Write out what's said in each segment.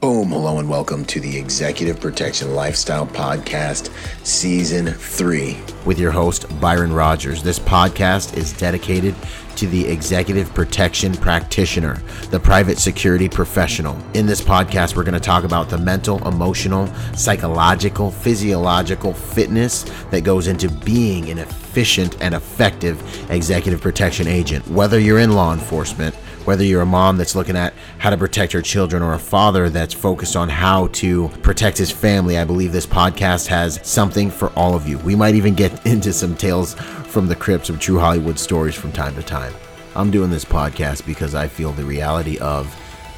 Boom, hello, and welcome to the Executive Protection Lifestyle Podcast, Season 3. With your host, Byron Rogers. This podcast is dedicated to the executive protection practitioner, the private security professional. In this podcast, we're going to talk about the mental, emotional, psychological, physiological fitness that goes into being an efficient and effective executive protection agent. Whether you're in law enforcement, whether you're a mom that's looking at how to protect her children or a father that's focused on how to protect his family, I believe this podcast has something for all of you. We might even get into some tales from the crypts of true Hollywood stories from time to time. I'm doing this podcast because I feel the reality of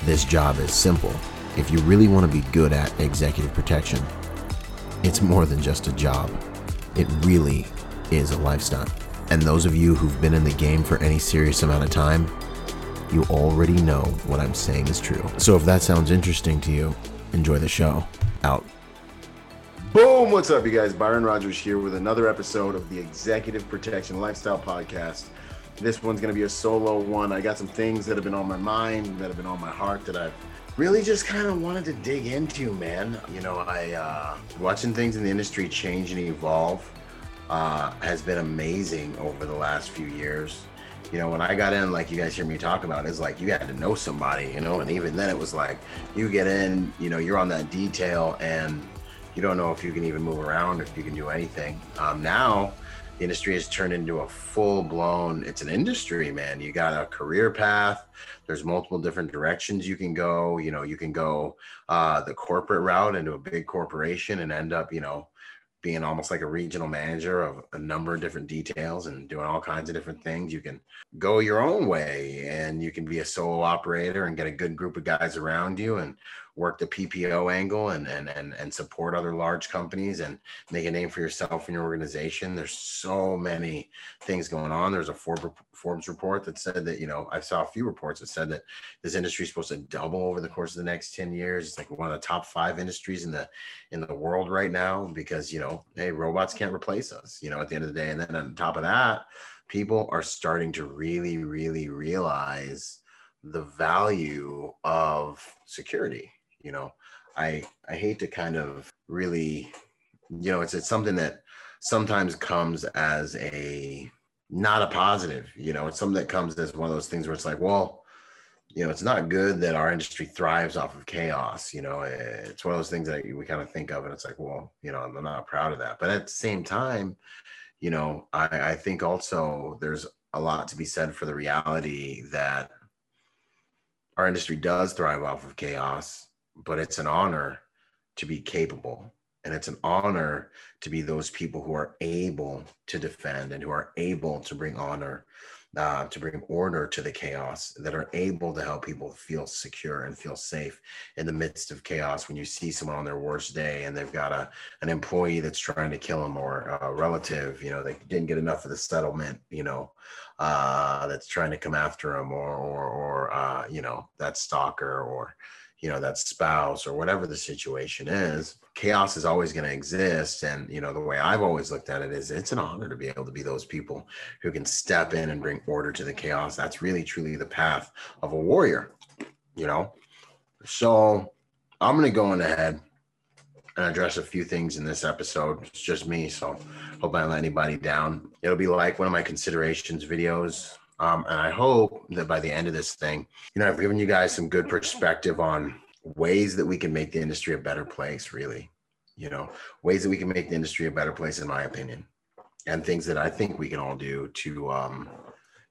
this job is simple. If you really want to be good at executive protection, it's more than just a job. It really is a lifestyle. And those of you who've been in the game for any serious amount of time, you already know what I'm saying is true. So if that sounds interesting to you, enjoy the show. Out. Boom! What's up, you guys? Byron Rogers here with another episode of the Executive Protection Lifestyle Podcast. This one's going to be a solo one. I got some things that have been on my mind, that have been on my heart, that I've really just kind of wanted to dig into, man. You know, I uh, watching things in the industry change and evolve uh, has been amazing over the last few years you know, when I got in, like you guys hear me talk about, it's like you had to know somebody, you know, and even then it was like you get in, you know, you're on that detail and you don't know if you can even move around, if you can do anything. Um, now, the industry has turned into a full blown, it's an industry, man. You got a career path. There's multiple different directions you can go. You know, you can go uh, the corporate route into a big corporation and end up, you know, being almost like a regional manager of a number of different details and doing all kinds of different things. You can go your own way and you can be a solo operator and get a good group of guys around you and work the PPO angle and and and, and support other large companies and make a name for yourself and your organization. There's so many things going on. There's a Forbes report that said that, you know, I saw a few reports that said that this industry is supposed to double over the course of the next 10 years. It's like one of the top five industries in the in the world right now because, you know, hey, robots can't replace us, you know, at the end of the day. And then on top of that, people are starting to really, really realize the value of security you know i i hate to kind of really you know it's it's something that sometimes comes as a not a positive you know it's something that comes as one of those things where it's like well you know it's not good that our industry thrives off of chaos you know it's one of those things that we kind of think of and it's like well you know i'm not proud of that. But at the same time you know i i think also there's a lot to be said for the reality that our industry does thrive off of chaos but it's an honor to be capable. And it's an honor to be those people who are able to defend and who are able to bring honor uh, to bring order to the chaos that are able to help people feel secure and feel safe in the midst of chaos. When you see someone on their worst day and they've got a an employee that's trying to kill them or a relative you know they didn't get enough of the settlement you know uh, that's trying to come after them or or, or uh, you know that stalker or you know that spouse or whatever the situation is chaos is always going to exist. And you know the way i've always looked at it is it's an honor to be able to be those people who can step in and bring order to the chaos. That's really truly the path of a warrior you know? So i'm going to go on ahead and address a few things in this episode. It's just me so hope i don't let anybody down. It'll be like one of my considerations videos um, and I hope that by the end of this thing, you know, I've given you guys some good perspective on ways that we can make the industry a better place, really. You know, ways that we can make the industry a better place, in my opinion, and things that I think we can all do to um,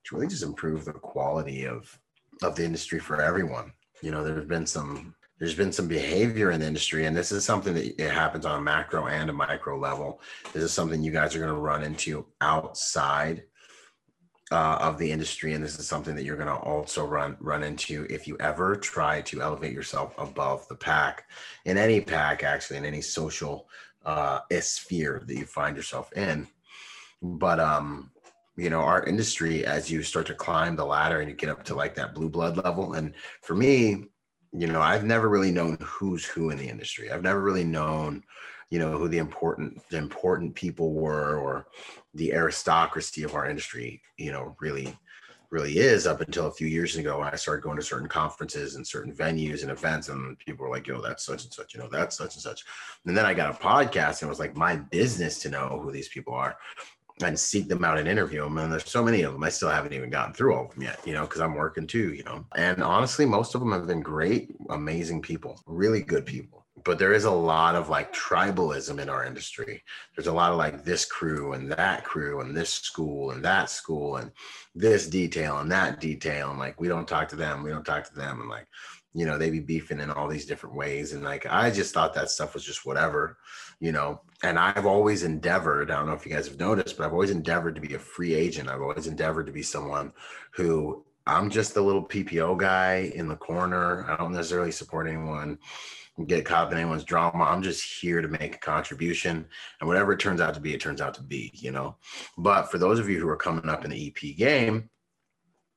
to really just improve the quality of of the industry for everyone. You know, there's been some there's been some behavior in the industry, and this is something that it happens on a macro and a micro level. This is something you guys are going to run into outside uh, of the industry, and this is something that you're going to also run run into if you ever try to elevate yourself above the pack in any pack, actually in any social uh, sphere that you find yourself in. But um, you know, our industry as you start to climb the ladder and you get up to like that blue blood level, and for me, you know, I've never really known who's who in the industry. I've never really known you know who the important the important people were or the aristocracy of our industry you know really really is up until a few years ago when I started going to certain conferences and certain venues and events, and people were like, "Yo, that's such and such," you know, that's such and such. And then I got a podcast, and it was like my business to know who these people are and seek them out and interview them. And there's so many of them, I still haven't even gotten through all of them yet, you know, because I'm working too, you know. And honestly, most of them have been great, amazing people, really good people but there is a lot of like tribalism in our industry. There's a lot of like this crew and that crew and this school and that school and this detail and that detail. And like, we don't talk to them, we don't talk to them. And like, you know, they be beefing in all these different ways. And like, I just thought that stuff was just whatever, you know. And I've always endeavored, I don't know if you guys have noticed, but I've always endeavored to be a free agent. I've always endeavored to be someone who I'm just the little PPO guy in the corner. I don't necessarily support anyone get caught in anyone's drama. I'm just here to make a contribution. And whatever it turns out to be, it turns out to be, you know. But for those of you who are coming up in the EP game,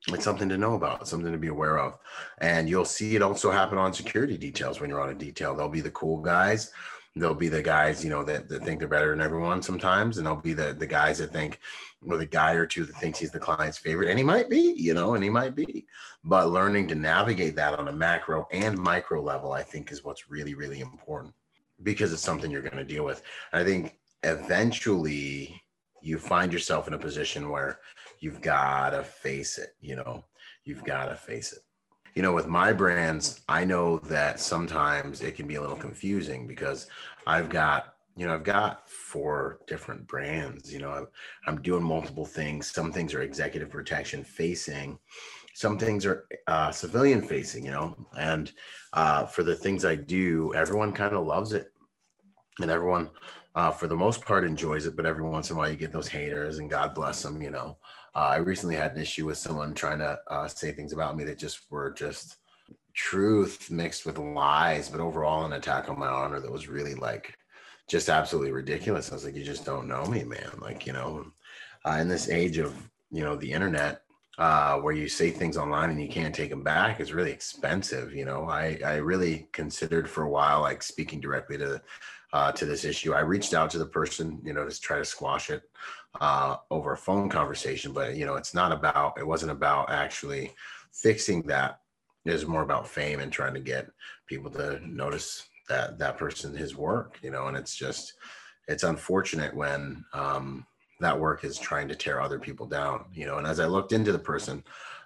it's something to know about, something to be aware of. And you'll see it also happen on security details when you're on a detail. They'll be the cool guys. They'll be the guys, you know, that, that think they're better than everyone sometimes. And they'll be the, the guys that think, with a guy or two that thinks he's the client's favorite, and he might be, you know, and he might be. But learning to navigate that on a macro and micro level, I think, is what's really, really important because it's something you're going to deal with. I think eventually you find yourself in a position where you've got to face it, you know, you've got to face it. You know, with my brands, I know that sometimes it can be a little confusing because I've got you know, I've got four different brands. You know, I'm, doing multiple things. Some things are executive protection facing, some things are uh, civilian facing. You know, and uh, for the things I do, everyone kind of loves it, and everyone, uh, for the most part, enjoys it. But every once in a while, you get those haters, and God bless them. You know, uh, I recently had an issue with someone trying to uh, say things about me that just were just truth mixed with lies, but overall an attack on my honor that was really like just absolutely ridiculous. I was like, you just don't know me, man. Like, you know, uh, in this age of, you know, the internet, uh, where you say things online and you can't take them back is really expensive. You know, I, I really considered for a while, like speaking directly to, uh, to this issue. I reached out to the person, you know, to try to squash it uh, over a phone conversation, but you know, it's not about, it wasn't about actually fixing that. It was more about fame and trying to get people to notice that that person his work you know and it's just it's unfortunate when um, that work is trying to tear other people down you know and as i looked into the person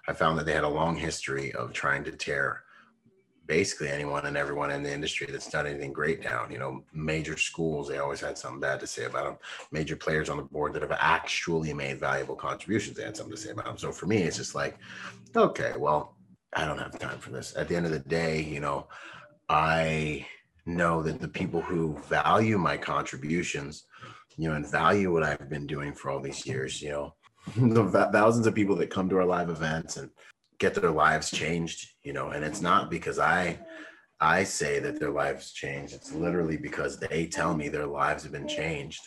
i found that they had a long history of trying to tear basically anyone and everyone in the industry that's done anything great down you know major schools they always had something bad to say about them major players on the board that have actually made valuable contributions they had something to say about them so for me it's just like okay well i don't have time for this. At the end of the day you know i know that the people who value my contributions, you know, and value what I've been doing for all these years, you know, the thousands of people that come to our live events and get their lives changed, you know, and it's not because I I say that their lives changed. It's literally because they tell me their lives have been changed.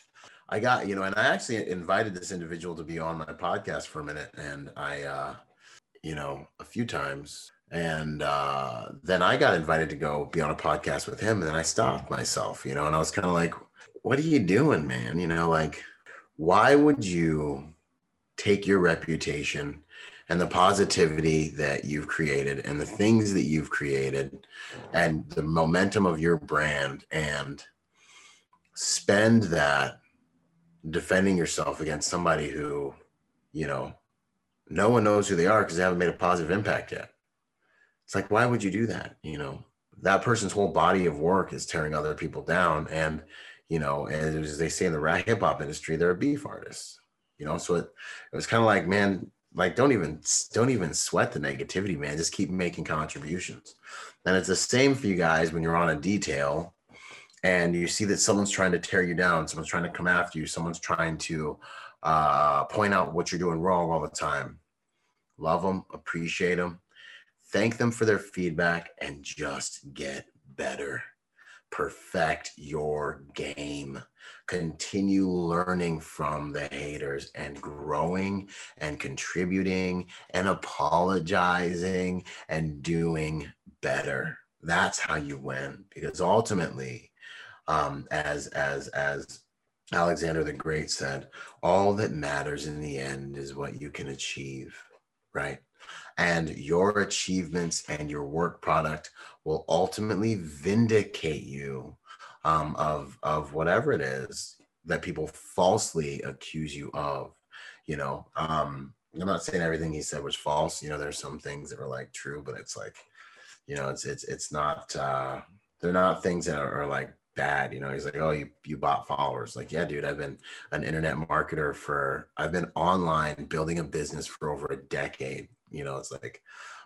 I got, you know, and I actually invited this individual to be on my podcast for a minute and I uh you know, a few times and uh, then I got invited to go be on a podcast with him, and then I stopped myself, you know, and I was kind of like, "What are you doing, man? You know, like, why would you take your reputation and the positivity that you've created and the things that you've created and the momentum of your brand and spend that defending yourself against somebody who, you know, no one knows who they are because they haven't made a positive impact yet." it's like why would you do that you know that person's whole body of work is tearing other people down and you know as they say in the rap hip hop industry they're a beef artist you know so it, it was kind of like man like don't even don't even sweat the negativity man just keep making contributions and it's the same for you guys when you're on a detail and you see that someone's trying to tear you down someone's trying to come after you someone's trying to uh, point out what you're doing wrong all the time love them appreciate them thank them for their feedback and just get better. Perfect your game. Continue learning from the haters and growing and contributing and apologizing and doing better. That's how you win because ultimately, um, as as as Alexander the Great said, all that matters in the end is what you can achieve right? And your achievements and your work product will ultimately vindicate you um, of of whatever it is that people falsely accuse you of. You know, um, I'm not saying everything he said was false. You know, there's some things that were like true, but it's like, you know, it's it's it's not. Uh, they're not things that are, are like bad. You know, he's like, oh, you you bought followers. Like, yeah, dude, I've been an internet marketer for. I've been online building a business for over a decade. You know, it's like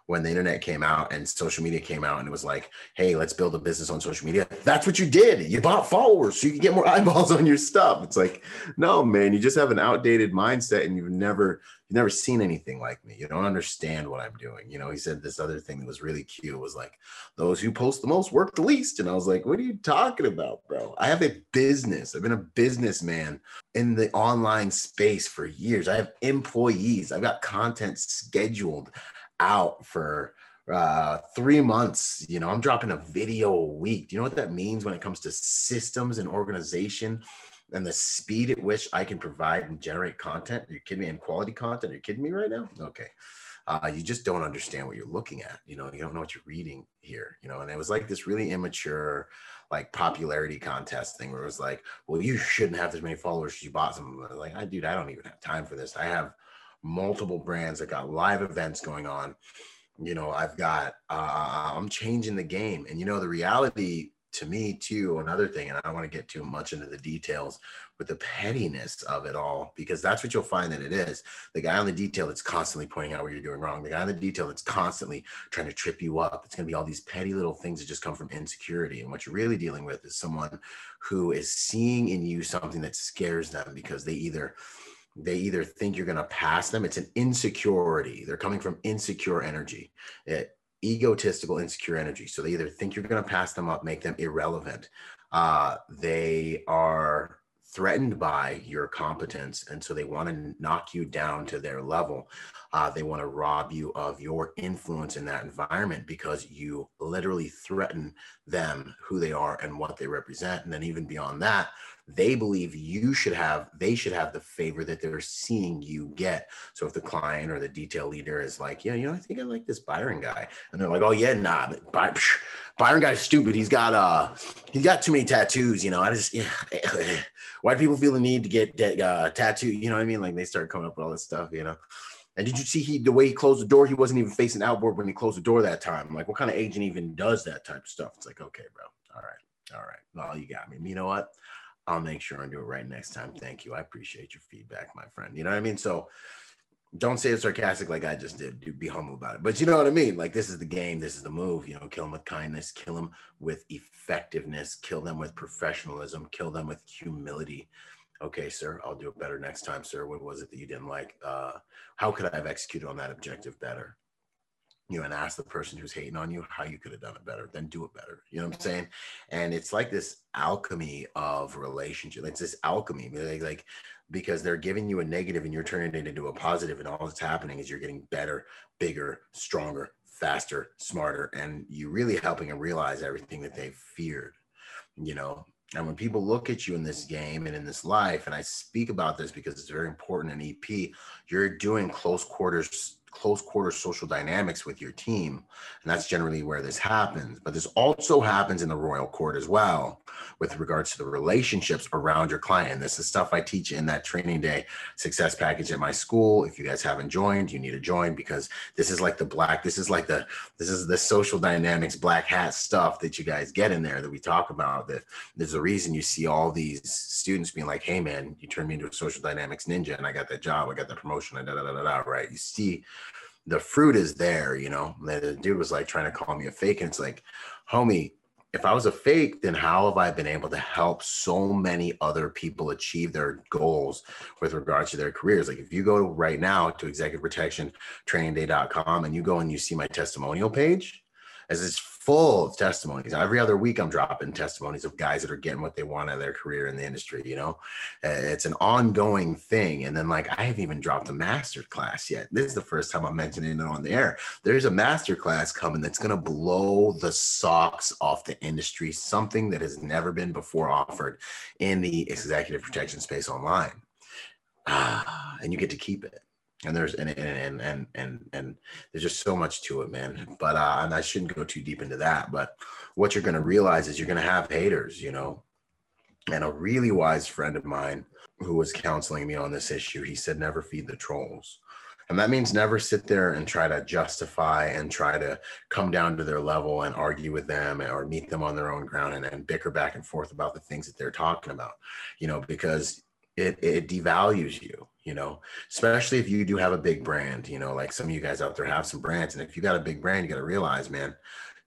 when the internet came out and social media came out and it was like, hey, let's build a business on social media. That's what you did. You bought followers so you could get more eyeballs on your stuff. It's like, no, man, you just have an outdated mindset and you've never you've never seen anything like me. You don't understand what I'm doing. You know, he said this other thing that was really cute was like, those who post the most work the least. And I was like, what are you talking about, bro? I have a business. I've been a businessman in the online space for years. I have employees. I've got content scheduled out for uh three months you know i'm dropping a video a week. Do you know what that means when it comes to systems and organization and the speed at which i can provide and generate content? Are you kidding me? And quality content? Are you kidding me right now? Okay. Uh, you just don't understand what you're looking at you know you don't know what you're reading here you know? And it was like this really immature like popularity contest thing where it was like well you shouldn't have this many followers you bought some like i dude i don't even have time for this. I have multiple brands. I got live events going on. You know, I've got, uh, I'm changing the game. And, you know, the reality to me, too, another thing, and I don't want to get too much into the details with the pettiness of it all, because that's what you'll find that it is. The guy on the detail that's constantly pointing out what you're doing wrong, the guy on the detail that's constantly trying to trip you up. It's going to be all these petty little things that just come from insecurity. And what you're really dealing with is someone who is seeing in you something that scares them because they either, they either think you're going to pass them it's an insecurity. They're coming from insecure energy it, eh, egotistical insecure energy. So they either think you're going to pass them up make them irrelevant uh, they are threatened by your competence and so they want to knock you down to their level. Uh, they want to rob you of your influence in that environment because you literally threaten them who they are and what they represent. And then even beyond that they believe you should have they should have the favor that they're seeing you get so if the client or the detail leader is like yeah you know i think i like this byron guy and they're like oh yeah nah By- byron guy's stupid he's got uh he's got too many tattoos you know i just yeah why do people feel the need to get uh tattoo you know what i mean like they start coming up with all this stuff you know and did you see he the way he closed the door? He wasn't even facing outboard when he closed the door that time. like, what kind of agent even does that type of stuff? It's like, okay, bro. All right. All right. Well, you got me. You know what? I'll make sure and do it right next time. Thank you. I appreciate your feedback, my friend. You know what I mean? So don't say it sarcastic like I just did. Be humble about it. But you know what I mean? Like this is the game. This is the move. You know, kill them with kindness, kill them with effectiveness, kill them with professionalism, kill them with humility. Okay, sir, I'll do it better next time, sir. What was it that you didn't like? Uh, how could I have executed on that objective better? You know, and ask the person who's hating on you how you could have done it better, then do it better. You know what I'm saying? And it's like this alchemy of relationship. It's this alchemy, like, like because they're giving you a negative and you're turning it into a positive, and all that's happening is you're getting better, bigger, stronger, faster, smarter, and you really helping them realize everything that they've feared. You know, and when people look at you in this game and in this life, and I speak about this because it's very important in EP, you're doing close quarters close quarter social dynamics with your team. And that's generally where this happens. But this also happens in the royal court as well, with regards to the relationships around your client. This is stuff I teach in that training day success package at my school. If you guys haven't joined, you need to join because this is like the black, this is like the, this is the social dynamics, black hat stuff that you guys get in there that we talk about. That there's a reason you see all these students being like, hey man, you turned me into a social dynamics ninja and I got that job, I got that promotion, and da da da da, da right? You see the fruit is there, you know. The dude was like trying to call me a fake, and it's like, homie, if I was a fake, then how have I been able to help so many other people achieve their goals with regards to their careers? Like if you go right now to executive protection trainingday.com and you go and you see my testimonial page, as it's full of testimonies. Every other week, I'm dropping testimonies of guys that are getting what they want out of their career in the industry. You know, uh, it's an ongoing thing. And then, like, I haven't even dropped a master class yet. This is the first time I'm mentioning it on the air. There's a master class coming that's going to blow the socks off the industry, something that has never been before offered in the executive protection space online. Ah, and you get to keep it and there's and and and and and there's just so much to it man. But uh and i shouldn't go too deep into that but what you're going to realize is you're going to have haters you know? And a really wise friend of mine who was counseling me on this issue he said never feed the trolls. And that means never sit there and try to justify and try to come down to their level and argue with them or meet them on their own ground and, and bicker back and forth about the things that they're talking about you know because it, it devalues you you know, especially if you do have a big brand, you know, like some of you guys out there have some brands. And if you got a big brand, you got to realize, man,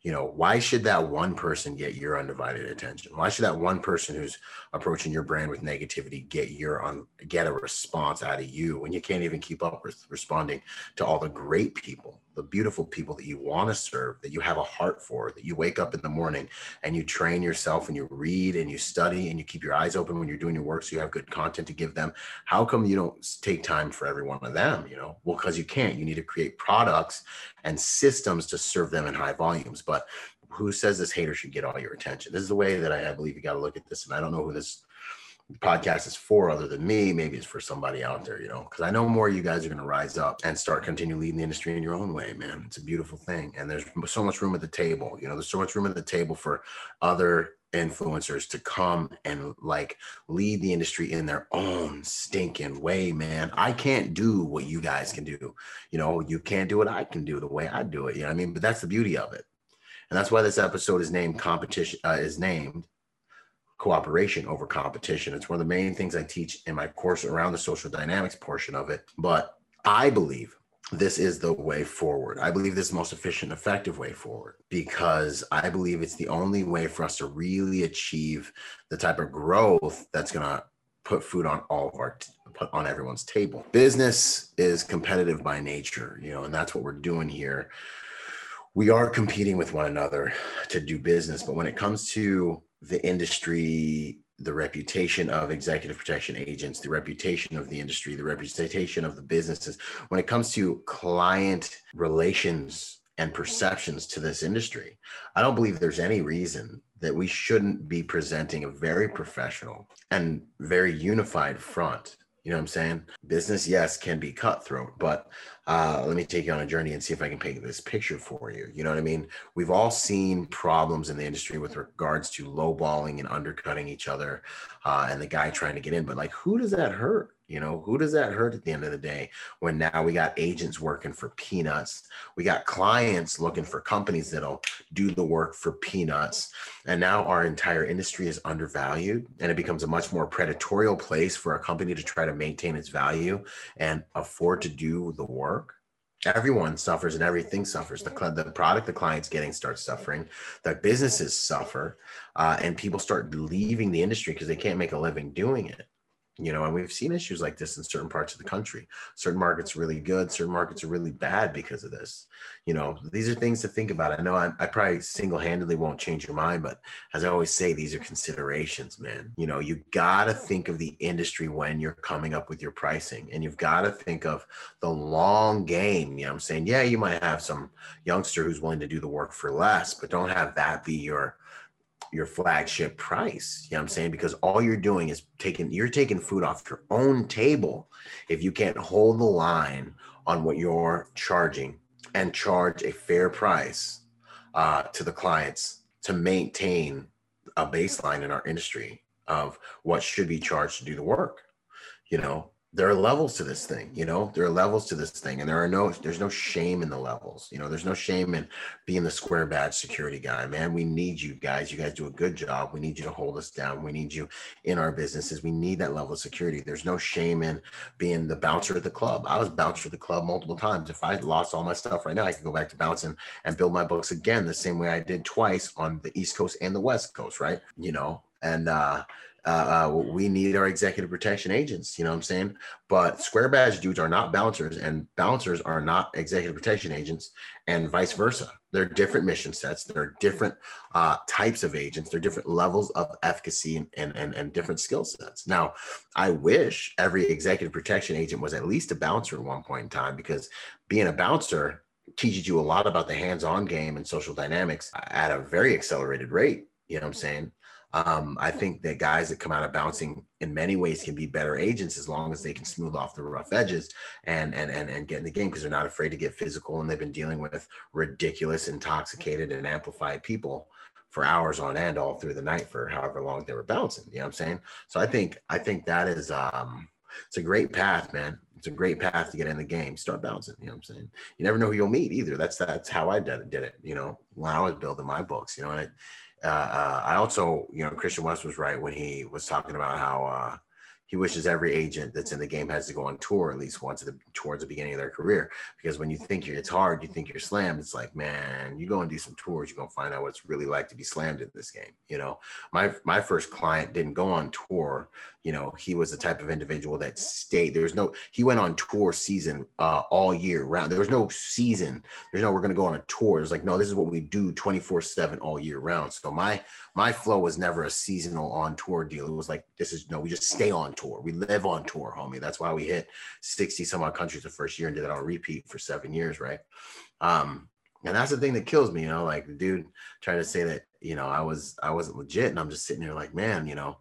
you know, why should that one person get your undivided attention? Why should that one person who's approaching your brand with negativity get your on get a response out of you when you can't even keep up with responding to all the great people the beautiful people that you want to serve, that you have a heart for, that you wake up in the morning and you train yourself and you read and you study and you keep your eyes open when you're doing your work so you have good content to give them. How come you don't take time for every one of them? You know, well, because you can't. You need to create products and systems to serve them in high volumes. But who says this hater should get all your attention? This is the way that I, I believe you got to look at this. And I don't know who this podcast is for other than me. Maybe it's for somebody out there you know because i know more of you guys are going to rise up and start continue leading the industry in your own way man. It's a beautiful thing and there's so much room at the table you know there's so much room at the table for other influencers to come and like lead the industry in their own stinking way man. I can't do what you guys can do. You know you can't do what i can do the way i do it you know what i mean? But that's the beauty of it and that's why this episode is named competition uh, is named cooperation over competition. It's one of the main things I teach in my course around the social dynamics portion of it. But I believe this is the way forward. I believe this is the most efficient, effective way forward because I believe it's the only way for us to really achieve the type of growth that's going to put food on all of our put on everyone's table. Business is competitive by nature, you know, and that's what we're doing here. We are competing with one another to do business, but when it comes to the industry, the reputation of executive protection agents, the reputation of the industry, the reputation of the businesses. When it comes to client relations and perceptions to this industry, I don't believe there's any reason that we shouldn't be presenting a very professional and very unified front you know what I'm saying? Business, yes, can be cutthroat, but uh, let me take you on a journey and see if I can paint this picture for you. You know what I mean? We've all seen problems in the industry with regards to lowballing and undercutting each other, uh, and the guy trying to get in. But like, who does that hurt? You know, who does that hurt at the end of the day when now we got agents working for peanuts? We got clients looking for companies that'll do the work for peanuts. And now our entire industry is undervalued and it becomes a much more predatory place for a company to try to maintain its value and afford to do the work. Everyone suffers and everything suffers. The, the product the client's getting starts suffering. The businesses suffer, uh, and people start leaving the industry because they can't make a living doing it you know and we've seen issues like this in certain parts of the country. Certain markets are really good certain markets are really bad because of this. You know these are things to think about. I know i, I probably single-handedly won't change your mind but as i always say these are considerations man. You know you gotta think of the industry when you're coming up with your pricing and you've got to think of the long game. You know i'm saying? Yeah you might have some youngster who's willing to do the work for less but don't have that be your your flagship price. You know what I'm saying? Because all you're doing is taking you're taking food off your own table if you can't hold the line on what you're charging and charge a fair price uh, to the clients to maintain a baseline in our industry of what should be charged to do the work. You know, there are levels to this thing you know? There are levels to this thing and there are no there's no shame in the levels you know? There's no shame in being the square badge security guy man. We need you guys. You guys do a good job. We need you to hold us down. We need you in our businesses. We need that level of security. There's no shame in being the bouncer at the club. I was bouncer at the club multiple times. If i lost all my stuff right now i could go back to bouncing and build my books again the same way i did twice on the east coast and the west coast right? You know? And uh uh, uh, we need our executive protection agents. You know what I'm saying? But square badge dudes are not bouncers, and bouncers are not executive protection agents, and vice versa. They're different mission sets. There are different uh, types of agents. There are different levels of efficacy and, and, and, and different skill sets. Now, I wish every executive protection agent was at least a bouncer at one point in time because being a bouncer teaches you a lot about the hands-on game and social dynamics at a very accelerated rate. You know what I'm saying? Um, I think that guys that come out of bouncing in many ways can be better agents as long as they can smooth off the rough edges and and and, and get in the game because they're not afraid to get physical and they've been dealing with ridiculous, intoxicated, and amplified people for hours on end all through the night for however long they were bouncing. You know what I'm saying? So I think I think that is um it's a great path, man. It's a great path to get in the game. Start bouncing. You know what I'm saying? You never know who you'll meet either. That's that's how I did it. Did it you know when I was building my books. You know, and it, uh, uh, I also you know Christian West was right when he was talking about how uh, he wishes every agent that's in the game has to go on tour at least once the, towards the beginning of their career. Because when you think you're, it's hard, you think you're slammed. It's like, man, you go and do some tours, you're gonna find out what it's really like to be slammed in this game. You know, my my first client didn't go on tour. You know, he was the type of individual that stayed. There was no. He went on tour season uh, all year round. There was no season. There's no. We're gonna go on a tour. It's like no. This is what we do 24 seven all year round. So my my flow was never a seasonal on tour deal. It was like this is no. We just stay on tour. We live on tour, homie. That's why we hit 60 some odd countries the first year and did it on repeat for seven years, right? Um, and that's the thing that kills me, you know, like the dude trying to say that, you know, I was I wasn't legit. And I'm just sitting here like, man, you know,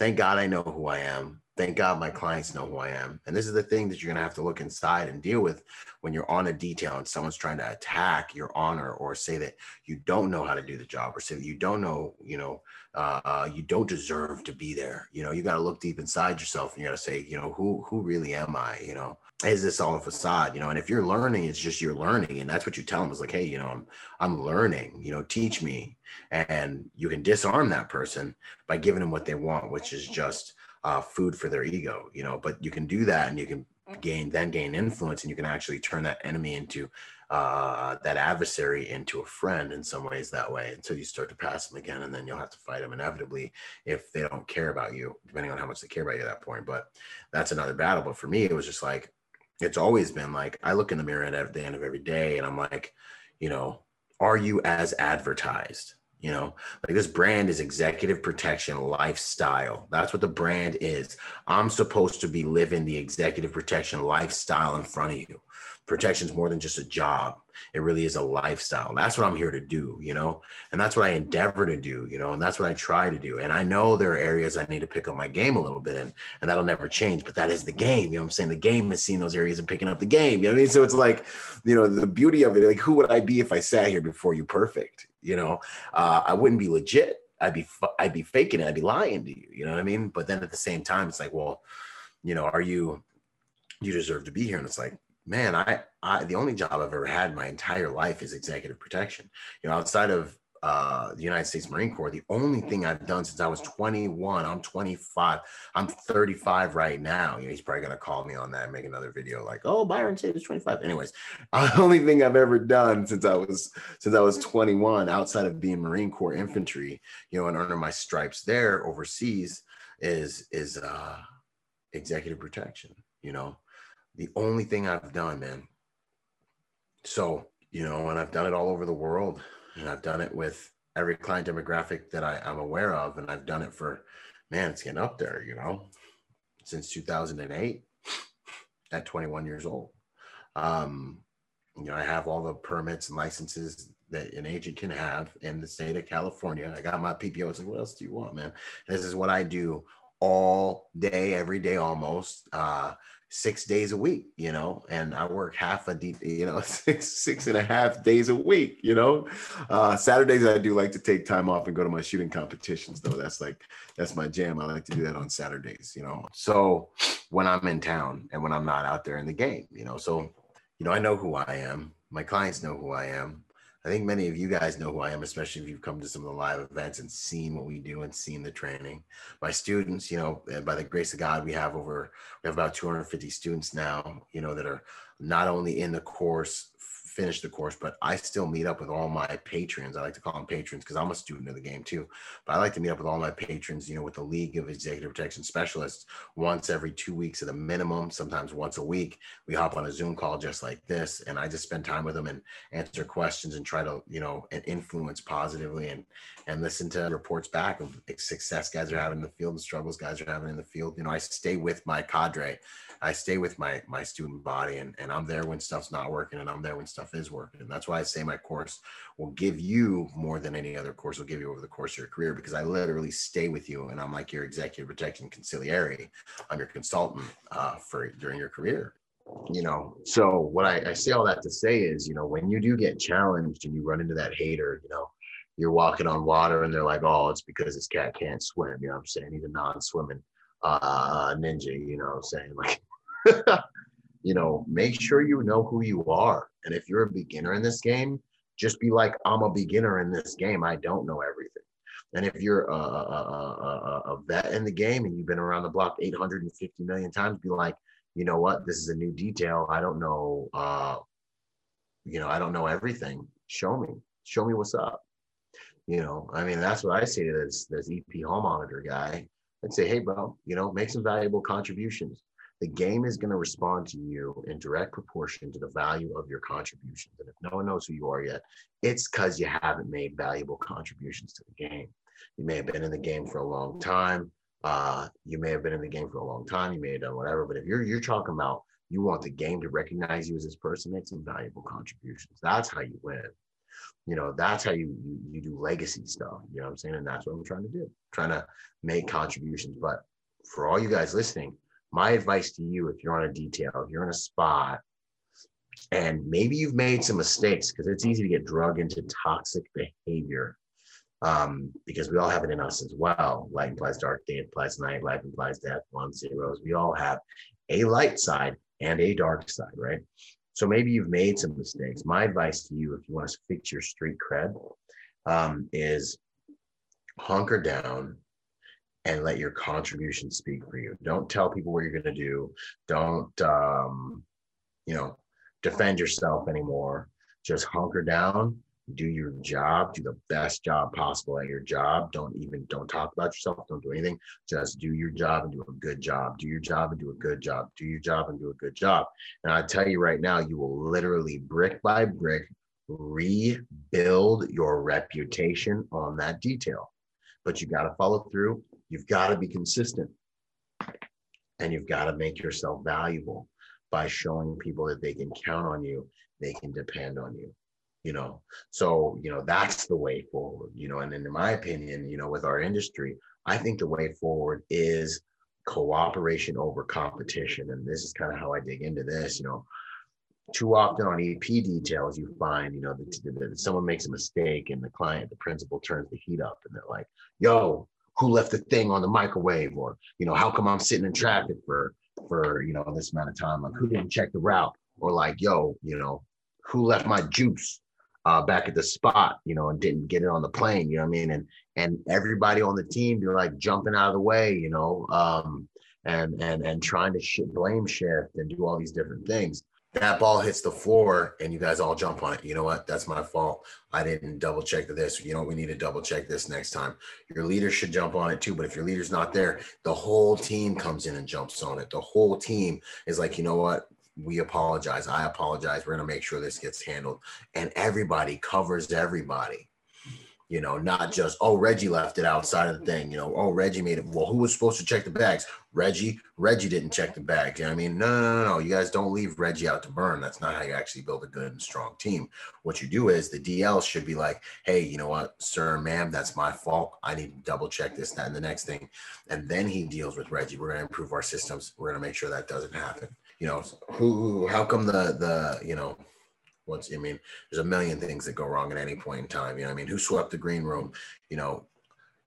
thank God I know who I am. Thank God my clients know who I am. And this is the thing that you're gonna have to look inside and deal with when you're on a detail and someone's trying to attack your honor or say that you don't know how to do the job or say that you don't know, you know, uh, you don't deserve to be there. You know, you got to look deep inside yourself and you got to say, you know, who who really am I? You know, is this all a facade? You know, and if you're learning, it's just you're learning, and that's what you tell them is like, hey, you know, I'm I'm learning. You know, teach me, and you can disarm that person by giving them what they want, which is just uh, food for their ego. You know, but you can do that, and you can gain then gain influence, and you can actually turn that enemy into uh, that adversary into a friend in some ways that way until you start to pass them again and then you'll have to fight them inevitably if they don't care about you depending on how much they care about you at that point but that's another battle but for me it was just like it's always been like i look in the mirror at the end of every day and i'm like you know are you as advertised? You know like this brand is executive protection lifestyle. That's what the brand is. I'm supposed to be living the executive protection lifestyle in front of you protection is more than just a job. It really is a lifestyle. That's what i'm here to do you know? And that's what i endeavor to do you know? And that's what i try to do. And i know there are areas i need to pick up my game a little bit in and that'll never change but that is the game you know i'm saying? The game is seeing those areas and picking up the game you know what i mean? So it's like you know the beauty of it like who would i be if i sat here before you perfect you know? Uh, i wouldn't be legit. I'd be i'd be faking it. I'd be lying to you you know what i mean? But then at the same time it's like well you know are you you deserve to be here. And it's like man, I, I the only job I've ever had my entire life is executive protection. You know, outside of uh, the United States Marine Corps, the only thing I've done since I was 21, I'm 25, I'm 35 right now. You know, he's probably gonna call me on that and make another video like, oh, Byron said it's 25. Anyways, the only thing I've ever done since I was since I was 21, outside of being Marine Corps infantry, you know, and earning my stripes there overseas, is is uh, executive protection. You know, the only thing I've done, man. So, you know, and I've done it all over the world, and I've done it with every client demographic that I, I'm aware of, and I've done it for, man, it's getting up there, you know, since 2008 at 21 years old. Um, you know, I have all the permits and licenses that an agent can have in the state of California. I got my PPO. It's like, what else do you want, man? This is what I do all day, every day almost. Uh, six days a week, you know, and I work half a deep, you know, six, six and a half days a week, you know. Uh, Saturdays, I do like to take time off and go to my shooting competitions, though. That's like, that's my jam. I like to do that on Saturdays, you know. So when I'm in town and when I'm not out there in the game, you know, so, you know, I know who I am. My clients know who I am. I think many of you guys know who I am, especially if you've come to some of the live events and seen what we do and seen the training. My students, you know, by the grace of God, we have over, we have about 250 students now, you know, that are not only in the course finish the course, but I still meet up with all my patrons. I like to call them patrons because I'm a student of the game too. But I like to meet up with all my patrons, you know, with the League of Executive Protection Specialists once every two weeks at a minimum, sometimes once a week. We hop on a Zoom call just like this, and I just spend time with them and answer questions and try to, you know, and influence positively and and listen to reports back of success guys are having in the field and struggles guys are having in the field. You know, I stay with my cadre. I stay with my my student body and, and I'm there when stuff's not working and I'm there when stuff is working. And that's why I say my course will give you more than any other course will give you over the course of your career because I literally stay with you and I'm like your executive protection consigliere. I'm your consultant uh, for during your career. You know, so what I, I say all that to say is, you know, when you do get challenged and you run into that hater, you know, you're walking on water and they're like, oh, it's because this cat can't swim. You know what I'm saying? He's a non-swimming uh, ninja, you know what I'm saying? Like, you know, make sure you know who you are. And if you're a beginner in this game, just be like, I'm a beginner in this game. I don't know everything. And if you're a, a, a, a vet in the game and you've been around the block 850 million times, be like, you know what? This is a new detail. I don't know. Uh, you know, I don't know everything. Show me. Show me what's up. You know, I mean, that's what I say to this this EP hall monitor guy. I'd say, hey, bro, you know, make some valuable contributions the game is going to respond to you in direct proportion to the value of your contributions. And if no one knows who you are yet, it's because you haven't made valuable contributions to the game. You may have been in the game for a long time. Uh, you may have been in the game for a long time. You may have done whatever. But if you're you're talking about you want the game to recognize you as this person, make some valuable contributions. That's how you win. You know, that's how you, you you do legacy stuff. You know what I'm saying? And that's what I'm trying to do. I'm trying to make contributions. But for all you guys listening, my advice to you if you're on a detail, if you're in a spot, and maybe you've made some mistakes because it's easy to get drug into toxic behavior um, because we all have it in us as well. Light implies dark, day implies night, life implies death, one zeros. We all have a light side and a dark side, right? So maybe you've made some mistakes. My advice to you, if you want to fix your street cred, um, is hunker down and let your contribution speak for you. Don't tell people what you're going to do. Don't, um, you know, defend yourself anymore. Just hunker down, do your job, do the best job possible at your job. Don't even don't talk about yourself. Don't do anything. Just do your job and do a good job. Do your job and do a good job. Do your job and do a good job. And I tell you right now, you will literally brick by brick rebuild your reputation on that detail. But you got to follow through You've got to be consistent and you've got to make yourself valuable by showing people that they can count on you, they can depend on you. You know, so you know that's the way forward. You know, and in my opinion, you know, with our industry, I think the way forward is cooperation over competition. And this is kind of how I dig into this. You know, too often on EP details, you find, you know, that, that someone makes a mistake and the client, the principal turns the heat up and they're like, yo, who left the thing on the microwave or you know how come i'm sitting in traffic for for you know this amount of time? Like who didn't check the route? Or like yo you know who left my juice uh, back at the spot you know and didn't get it on the plane you know what i mean? And and everybody on the team be like jumping out of the way you know um and and and trying to sh- blame shift and do all these different things that ball hits the floor and you guys all jump on it. You know what? That's my fault. I didn't double check this. You know, we need to double check this next time. Your leader should jump on it too. But if your leader's not there, the whole team comes in and jumps on it. The whole team is like, you know what? We apologize. I apologize. We're going to make sure this gets handled. And everybody covers everybody you know, not just, oh, Reggie left it outside of the thing, you know, oh, Reggie made it. Well, who was supposed to check the bags? Reggie. Reggie didn't check the bags. You know I mean? No, no, no, no. You guys don't leave Reggie out to burn. That's not how you actually build a good and strong team. What you do is the DL should be like, hey, you know what, sir, ma'am, that's my fault. I need to double check this, that, and the next thing. And then he deals with Reggie. We're going to improve our systems. We're going to make sure that doesn't happen. You know, who, how come the, the, you know, what's I mean, there's a million things that go wrong at any point in time. You know, I mean, who swept the green room? You know,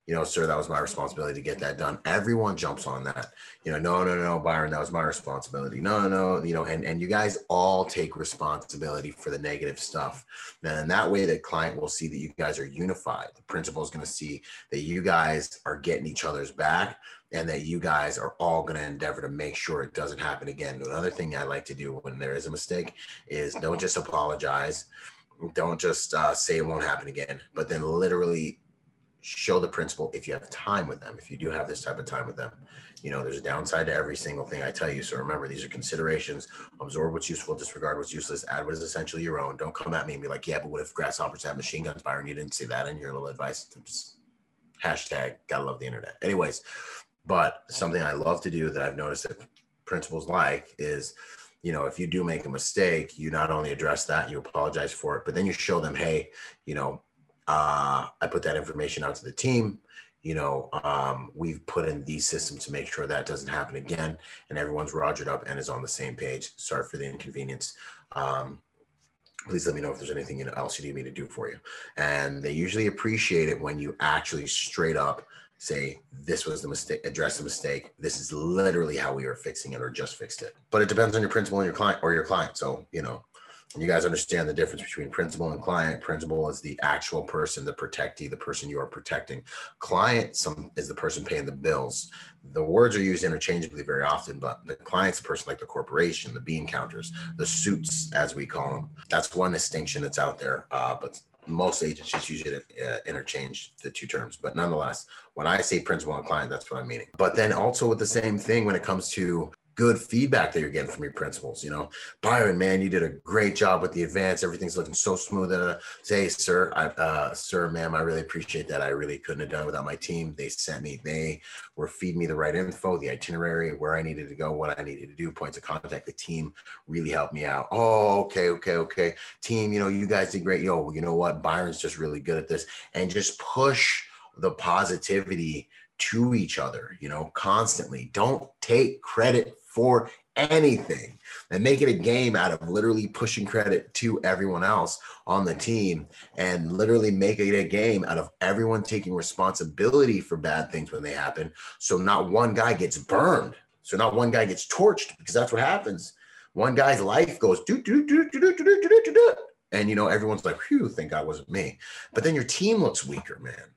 you know, sir, that was my responsibility to get that done. Everyone jumps on that. You know, no, no, no, Byron, that was my responsibility. No, no, no, you know, and, and you guys all take responsibility for the negative stuff. And that way the client will see that you guys are unified. The principal is going to see that you guys are getting each other's back and that you guys are all going to endeavor to make sure it doesn't happen again. Another thing I like to do when there is a mistake is don't just apologize. Don't just uh, say it won't happen again, but then literally show the principal if you have time with them if you do have this type of time with them. You know there's a downside to every single thing i tell you so remember these are considerations. Absorb what's useful disregard what's useless add what is essentially your own. Don't come at me and be like yeah but what if grasshoppers have machine guns byron you didn't see that in your little advice. Just hashtag gotta love the internet. Anyways but something i love to do that i've noticed that principals like is you know, if you do make a mistake, you not only address that, you apologize for it, but then you show them, hey, you know, uh, I put that information out to the team. You know, um, we've put in these systems to make sure that doesn't happen again, and everyone's rogered up and is on the same page. Sorry for the inconvenience. Um, please let me know if there's anything else you need me to do for you. And they usually appreciate it when you actually straight up say this was the mistake address the mistake this is literally how we are fixing it or just fixed it but it depends on your principal and your client or your client so you know you guys understand the difference between principal and client. Principal is the actual person, the protectee, the person you are protecting. Client some is the person paying the bills. The words are used interchangeably very often, but the client's the person like the corporation, the bean counters, the suits, as we call them. That's one distinction that's out there. Uh, but most agencies usually uh, interchange the two terms. But nonetheless, when I say principal and client, that's what I'm meaning. But then also with the same thing when it comes to good feedback that you're getting from your principals. You know, Byron, man, you did a great job with the advance. Everything's looking so smooth. Uh, say, sir, I, uh, sir, ma'am, I really appreciate that. I really couldn't have done without my team. They sent me, they were feeding me the right info, the itinerary, where I needed to go, what I needed to do, points of contact. The team really helped me out. Oh, okay, okay, okay. Team, you know, you guys did great. Yo, you know what? Byron's just really good at this, and just push the positivity to each other, you know, constantly. Don't take credit for anything and make it a game out of literally pushing credit to everyone else on the team and literally make it a game out of everyone taking responsibility for bad things when they happen. So not one guy gets burned. So not one guy gets torched because that's what happens. One guy's life goes do do do do do do do do do and you know everyone's like, "Phew, thank God wasn't me." But then your team looks weaker, man.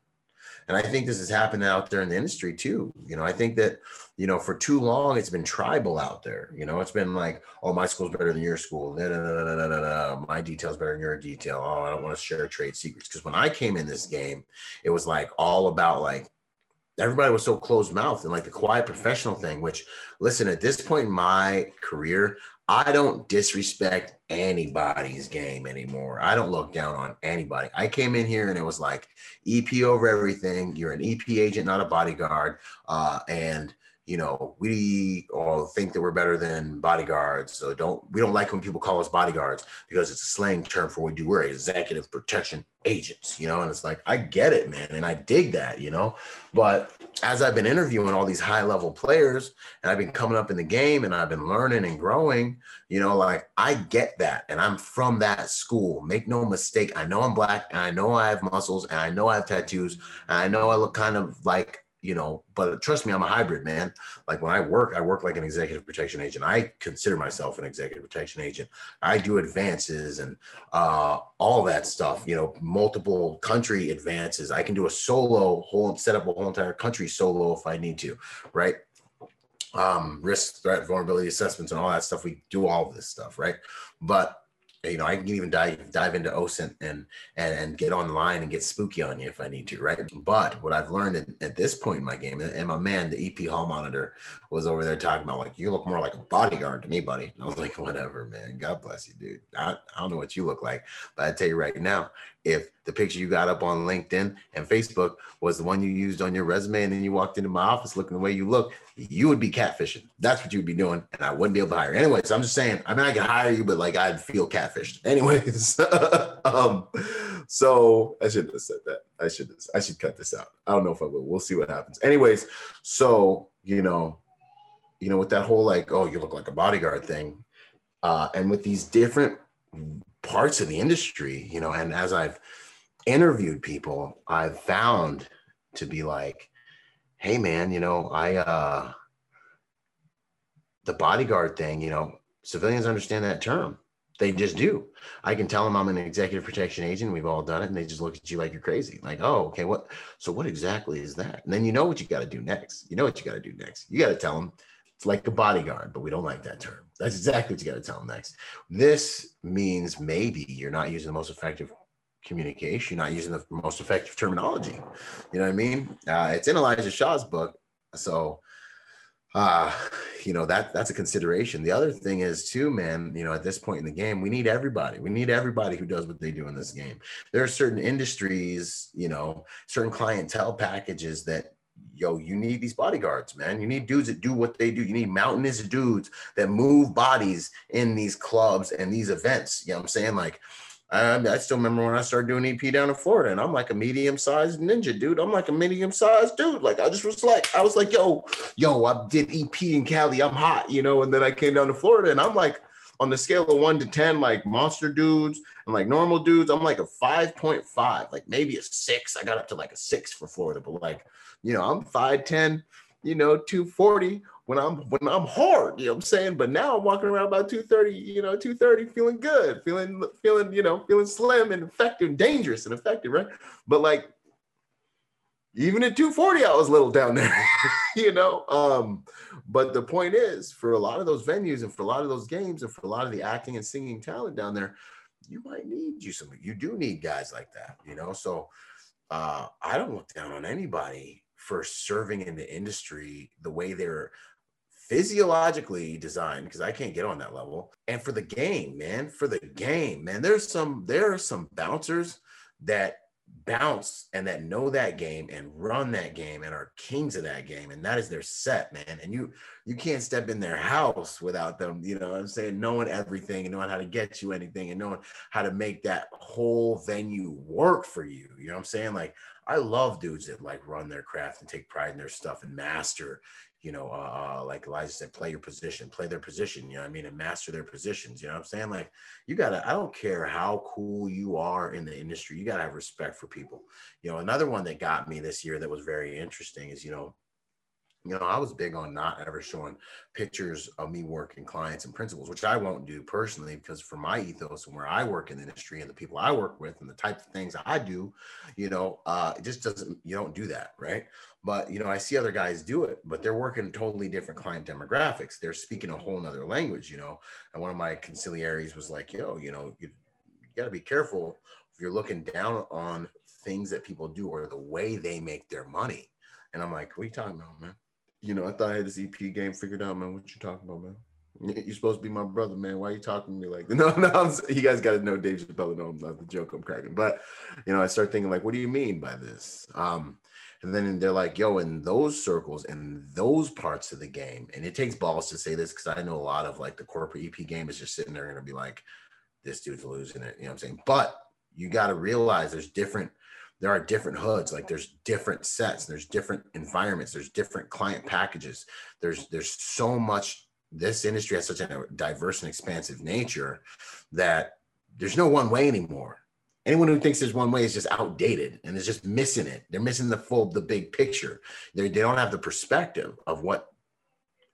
And I think this is happening out there in the industry too. You know, I think that, you know, for too long it's been tribal out there. You know, it's been like, oh, my school's better than your school. Da, da, da, da, da, da. My detail's better than your detail. Oh, I don't want to share trade secrets. Because when I came in this game, it was like all about like everybody was so closed mouthed and like the quiet professional thing, which listen, at this point in my career, I don't disrespect anybody's game anymore. I don't look down on anybody. I came in here and it was like EP over everything. You're an EP agent, not a bodyguard. Uh, and you know, we all think that we're better than bodyguards. So don't we don't like when people call us bodyguards because it's a slang term for what we do. We're executive protection agents, you know, and it's like I get it, man, and I dig that, you know. But as I've been interviewing all these high level players and I've been coming up in the game and I've been learning and growing, you know, like I get that and I'm from that school. Make no mistake, I know I'm black and I know I have muscles and I know I have tattoos and I know I look kind of like you know, but trust me, I'm a hybrid man. Like when I work, I work like an executive protection agent. I consider myself an executive protection agent. I do advances and uh, all that stuff, you know, multiple country advances. I can do a solo whole, set up a whole entire country solo if I need to, right? Um, risk, threat, vulnerability assessments, and all that stuff. We do all this stuff, right? But you know, I can even dive dive into OSINT and and and get online and get spooky on you if I need to, right? But what I've learned at, at this point in my game, and my man, the EP hall monitor, was over there talking about like you look more like a bodyguard to me, buddy. And I was like, whatever, man. God bless you, dude. I, I don't know what you look like, but I tell you right now, if the picture you got up on LinkedIn and Facebook was the one you used on your resume, and then you walked into my office looking the way you look, you would be catfishing. That's what you'd be doing, and I wouldn't be able to hire. You. Anyways, I'm just saying. I mean, I can hire you, but like I'd feel catfished. Anyways, um, so I shouldn't have said that. I should I should cut this out. I don't know if I will. We'll see what happens. Anyways, so you know, you know, with that whole like, oh, you look like a bodyguard thing, uh, and with these different parts of the industry, you know, and as I've interviewed people, I've found to be like, hey man, you know, I uh the bodyguard thing, you know, civilians understand that term. They just do. I can tell them I'm an executive protection agent. We've all done it, and they just look at you like you're crazy. Like, oh, okay, what? So what exactly is that? And then you know what you got to do next. You know what you got to do next. You got to tell them it's like a bodyguard, but we don't like that term. That's exactly what you got to tell them next. This means maybe you're not using the most effective communication, you're not using the most effective terminology. You know what I mean? Uh, it's in Elijah Shaw's book, so uh, you know that that's a consideration. The other thing is too, man. You know, at this point in the game, we need everybody. We need everybody who does what they do in this game. There are certain industries, you know, certain clientele packages that yo, you need these bodyguards, man. You need dudes that do what they do. You need mountainous dudes that move bodies in these clubs and these events. You know what I'm saying? Like, I, I still remember when I started doing EP down in Florida, and I'm like a medium-sized ninja, dude. I'm like a medium-sized dude. Like I just was like, I was like, yo, yo, I did EP in Cali. I'm hot, you know. And then I came down to Florida, and I'm like, on the scale of one to ten, like monster dudes and like normal dudes, I'm like a five point five, like maybe a six. I got up to like a six for Florida, but like, you know, I'm five ten, you know, two forty when I'm when I'm hard, you know what I'm saying? But now I'm walking around about 230, you know, 230, feeling good, feeling feeling, you know, feeling slim and effective, and dangerous and effective, right? But like even at 240, I was a little down there, you know. Um, but the point is, for a lot of those venues and for a lot of those games and for a lot of the acting and singing talent down there, you might need you some, you do need guys like that, you know. So uh, I don't look down on anybody for serving in the industry the way they're physiologically designed because I can't get on that level. And for the game, man, for the game, man, there's some there are some bouncers that bounce and that know that game and run that game and are kings of that game and that is their set man. And you you can't step in their house without them you know i'm saying? Knowing everything and knowing how to get you anything and knowing how to make that whole venue work for you you know what i'm saying? Like i love dudes that like run their craft and take pride in their stuff and master you know, uh, uh, like Elijah said, play your position, play their position, you know I mean, and master their positions. You know what I'm saying? Like, you gotta, I don't care how cool you are in the industry, you gotta have respect for people. You know, another one that got me this year that was very interesting is, you know, you know, I was big on not ever showing pictures of me working clients and principals, which I won't do personally because for my ethos and where I work in the industry and the people I work with and the types of things I do, you know, uh, it just doesn't, you don't do that. Right. But, you know, I see other guys do it, but they're working totally different client demographics. They're speaking a whole nother language, you know. And one of my consiglieres was like, yo, you know, you, you got to be careful if you're looking down on things that people do or the way they make their money. And I'm like, what are you talking about, man? You know, I thought I had this EP game figured out, man. What you talking about, man? You're supposed to be my brother, man. Why are you talking to me like no, no? I'm, you guys got to know Dave Chappelle. No, I'm not the joke I'm cracking. But you know, I start thinking like, what do you mean by this? Um, and then they're like, yo, in those circles and those parts of the game, and it takes balls to say this because I know a lot of like the corporate EP game is just sitting there and be like, this dude's losing it. You know what I'm saying? But you got to realize there's different there are different hoods like there's different sets there's different environments there's different client packages. There's there's so much this industry has such a diverse and expansive nature that there's no one way anymore. Anyone who thinks there's one way is just outdated and is just missing it. They're missing the full the big picture. They, they don't have the perspective of what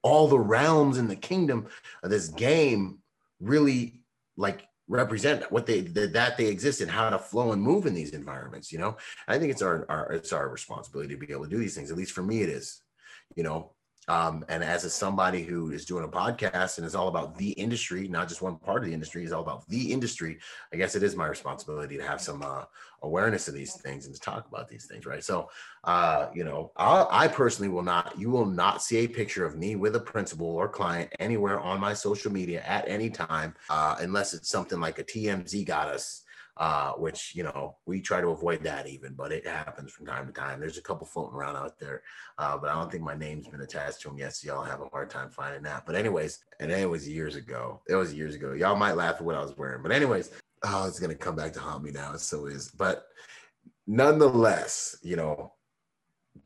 all the realms in the kingdom of this game really like represent what they that they exist and how to flow and move in these environments you know? I think it's our, our it's our responsibility to be able to do these things. At least for me it is you know um, and as a somebody who is doing a podcast and is all about the industry, not just one part of the industry, is all about the industry. I guess it is my responsibility to have some uh, awareness of these things and to talk about these things, right? So, uh, you know, I'll, I personally will not. You will not see a picture of me with a principal or client anywhere on my social media at any time, uh, unless it's something like a TMZ got us uh, which you know we try to avoid that even, but it happens from time to time. There's a couple floating around out there, uh, but I don't think my name's been attached to them yet, so y'all have a hard time finding that. But anyways, and it was years ago. It was years ago. Y'all might laugh at what I was wearing, but anyways, oh, it's gonna come back to haunt me now. It so is, but nonetheless, you know.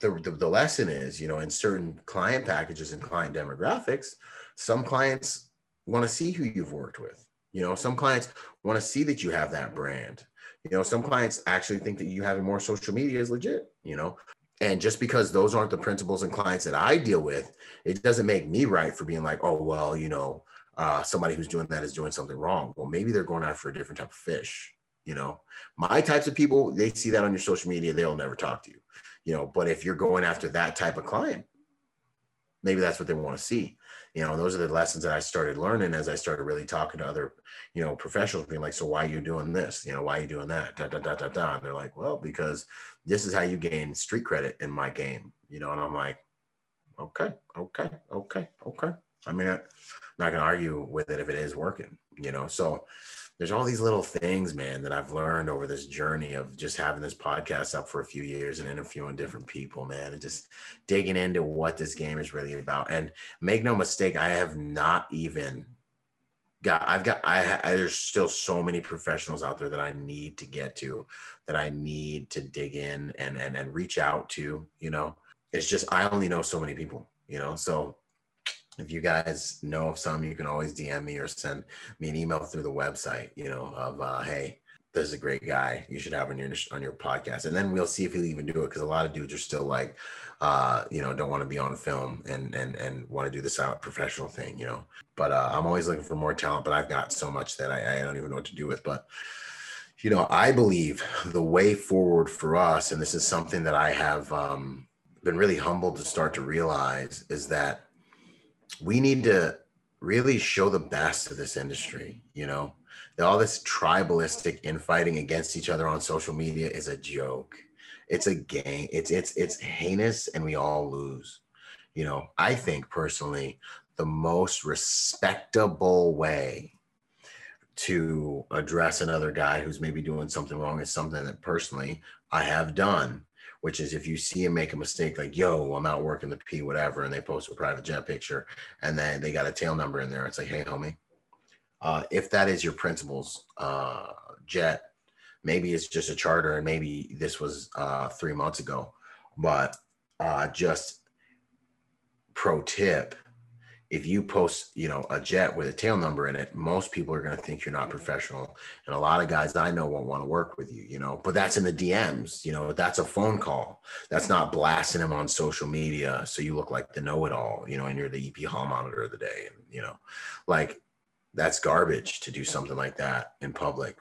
The, the, the lesson is, you know, in certain client packages and client demographics, some clients want to see who you've worked with you know, some clients want to see that you have that brand. You know, some clients actually think that you having more social media is legit, you know. And just because those aren't the principals and clients that I deal with, it doesn't make me right for being like, oh, well, you know, uh, somebody who's doing that is doing something wrong. Well, maybe they're going after a different type of fish. You know, my types of people, they see that on your social media, they'll never talk to you. You know, but if you're going after that type of client, maybe that's what they want to see you know those are the lessons that i started learning as i started really talking to other you know professionals being like so why are you doing this? You know why are you doing that? Da, da, da, da, da. and they're like well because this is how you gain street credit in my game you know and i'm like okay okay okay okay. I mean i'm not going to argue with it if it is working you know so there's all these little things, man, that I've learned over this journey of just having this podcast up for a few years and interviewing different people, man, and just digging into what this game is really about. And make no mistake, I have not even got, I've got, I, I there's still so many professionals out there that I need to get to, that I need to dig in and and and reach out to. You know, it's just I only know so many people. You know, so if you guys know of some, you can always DM me or send me an email through the website, you know, of uh, hey, this is a great guy. You should have on your on your podcast, and then we'll see if he'll even do it. Because a lot of dudes are still like, uh, you know, don't want to be on film and and and want to do this out professional thing, you know. But uh, I'm always looking for more talent. But I've got so much that I, I don't even know what to do with. But you know, I believe the way forward for us, and this is something that I have um, been really humbled to start to realize, is that we need to really show the best of this industry. You know, all this tribalistic infighting against each other on social media is a joke. It's a game. It's it's it's heinous, and we all lose. You know, I think personally, the most respectable way to address another guy who's maybe doing something wrong is something that personally I have done which is if you see him make a mistake, like, yo, I'm out working the P, whatever, and they post a private jet picture and then they got a tail number in there. It's like, hey, homie, uh, if that is your principal's uh, jet, maybe it's just a charter and maybe this was uh, three months ago, but uh, just pro tip if you post, you know, a jet with a tail number in it, most people are going to think you're not professional. And a lot of guys I know won't want to work with you, you know, but that's in the DMs, you know, that's a phone call. That's not blasting them on social media. So you look like the know it all, you know, and you're the EP hall monitor of the day. And, you know, like that's garbage to do something like that in public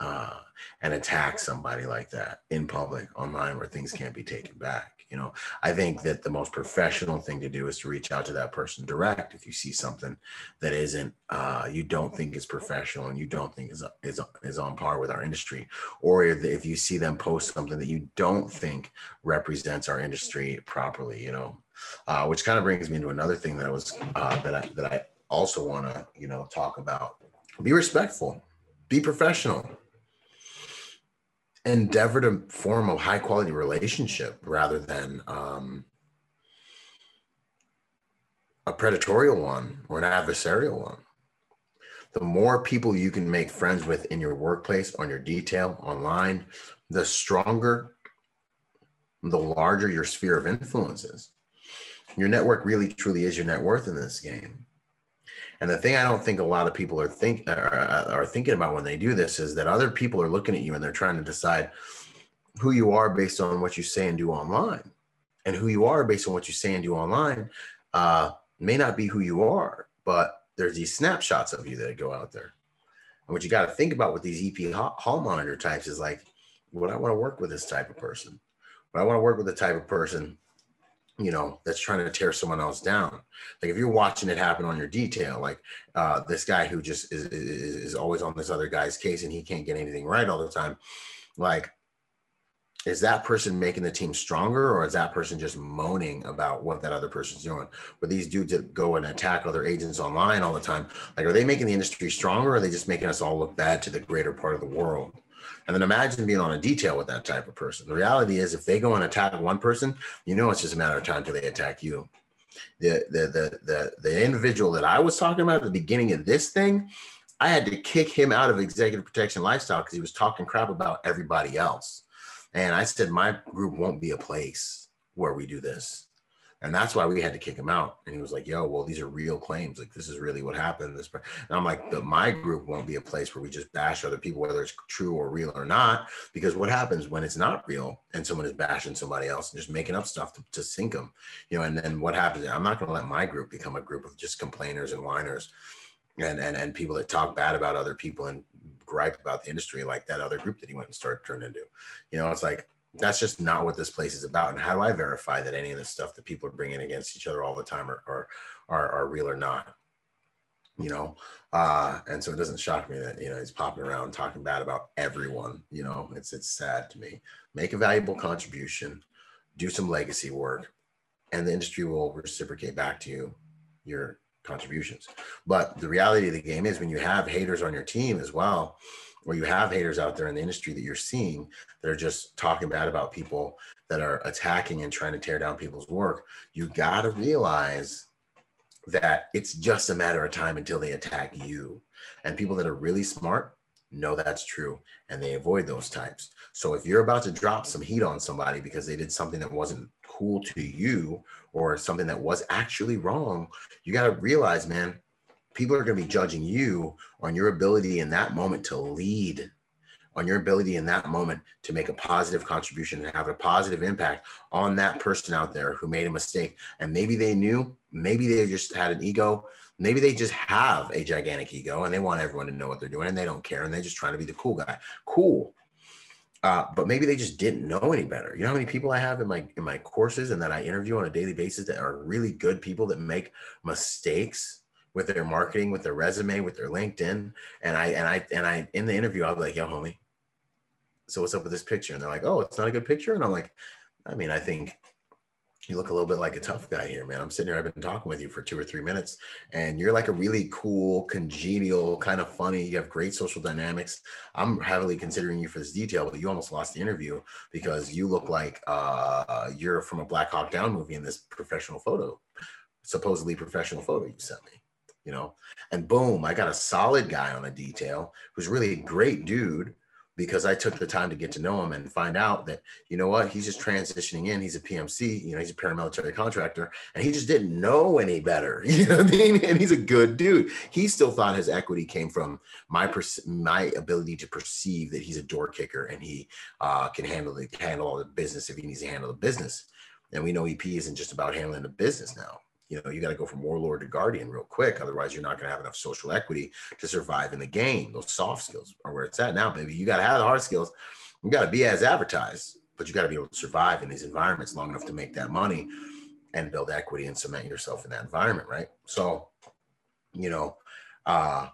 uh, and attack somebody like that in public online where things can't be taken back you know i think that the most professional thing to do is to reach out to that person direct if you see something that isn't uh, you don't think is professional and you don't think is, is, is on par with our industry. Or if you see them post something that you don't think represents our industry properly you know uh, which kind of brings me to another thing that I was uh, that I that I also want to you know talk about. Be respectful, be professional, endeavor to form a high quality relationship rather than um, a predatory one or an adversarial one. The more people you can make friends with in your workplace, on your detail, online, the stronger, the larger your sphere of influence is. Your network really truly is your net worth in this game. And the thing I don't think a lot of people are think are, are thinking about when they do this is that other people are looking at you and they're trying to decide who you are based on what you say and do online, and who you are based on what you say and do online uh, may not be who you are, but there's these snapshots of you that go out there. And what you got to think about with these EP hall monitor types is like, would I want to work with this type of person? But I want to work with the type of person you know that's trying to tear someone else down. Like if you're watching it happen on your detail like uh, this guy who just is, is, is always on this other guy's case and he can't get anything right all the time like is that person making the team stronger or is that person just moaning about what that other person's doing? But these dudes that go and attack other agents online all the time like are they making the industry stronger or are they just making us all look bad to the greater part of the world and then imagine being on a detail with that type of person. The reality is, if they go and attack one person, you know it's just a matter of time till they attack you. The the the the the individual that I was talking about at the beginning of this thing, I had to kick him out of executive protection lifestyle because he was talking crap about everybody else. And I said, my group won't be a place where we do this and that's why we had to kick him out. And he was like, "Yo, well, these are real claims. Like, this is really what happened." This, and I'm like, "The my group won't be a place where we just bash other people, whether it's true or real or not, because what happens when it's not real and someone is bashing somebody else and just making up stuff to, to sink them, you know? And then what happens? I'm not going to let my group become a group of just complainers and whiners, and and and people that talk bad about other people and gripe about the industry like that other group that he went and started turning into. You know, it's like that's just not what this place is about. And how do I verify that any of the stuff that people are bringing against each other all the time are are are, are real or not? You know, uh, and so it doesn't shock me that you know he's popping around talking bad about everyone. You know, it's it's sad to me. Make a valuable contribution, do some legacy work, and the industry will reciprocate back to you your contributions. But the reality of the game is when you have haters on your team as well, or you have haters out there in the industry that you're seeing that are just talking bad about people that are attacking and trying to tear down people's work, you got to realize that it's just a matter of time until they attack you. And people that are really smart know that's true and they avoid those types. So if you're about to drop some heat on somebody because they did something that wasn't cool to you or something that was actually wrong, you got to realize, man, people are going to be judging you on your ability in that moment to lead on your ability in that moment to make a positive contribution and have a positive impact on that person out there who made a mistake. And maybe they knew, maybe they just had an ego, maybe they just have a gigantic ego and they want everyone to know what they're doing and they don't care and they're just trying to be the cool guy. Cool. Uh, but maybe they just didn't know any better. You know how many people I have in my in my courses and that I interview on a daily basis that are really good people that make mistakes with their marketing, with their resume, with their LinkedIn. And I and I and I in the interview, I'll be like, yo, homie, so what's up with this picture? And they're like, oh, it's not a good picture. And I'm like, I mean, I think you look a little bit like a tough guy here, man. I'm sitting here, I've been talking with you for two or three minutes, and you're like a really cool, congenial, kind of funny. You have great social dynamics. I'm heavily considering you for this detail, but you almost lost the interview because you look like uh, you're from a Black Hawk Down movie in this professional photo, supposedly professional photo you sent me. You know, and boom, I got a solid guy on a detail who's really a great dude because I took the time to get to know him and find out that, you know what, he's just transitioning in. He's a PMC, you know, he's a paramilitary contractor, and he just didn't know any better. You know what I mean? And he's a good dude. He still thought his equity came from my my ability to perceive that he's a door kicker and he uh, can handle the handle all the business if he needs to handle the business. And we know EP isn't just about handling the business now you know you got to go from warlord to guardian real quick otherwise you're not going to have enough social equity to survive in the game. Those soft skills are where it's at. Now baby you got to have the hard skills you got to be as advertised but you got to be able to survive in these environments long enough to make that money and build equity and cement yourself in that environment right? So you know uh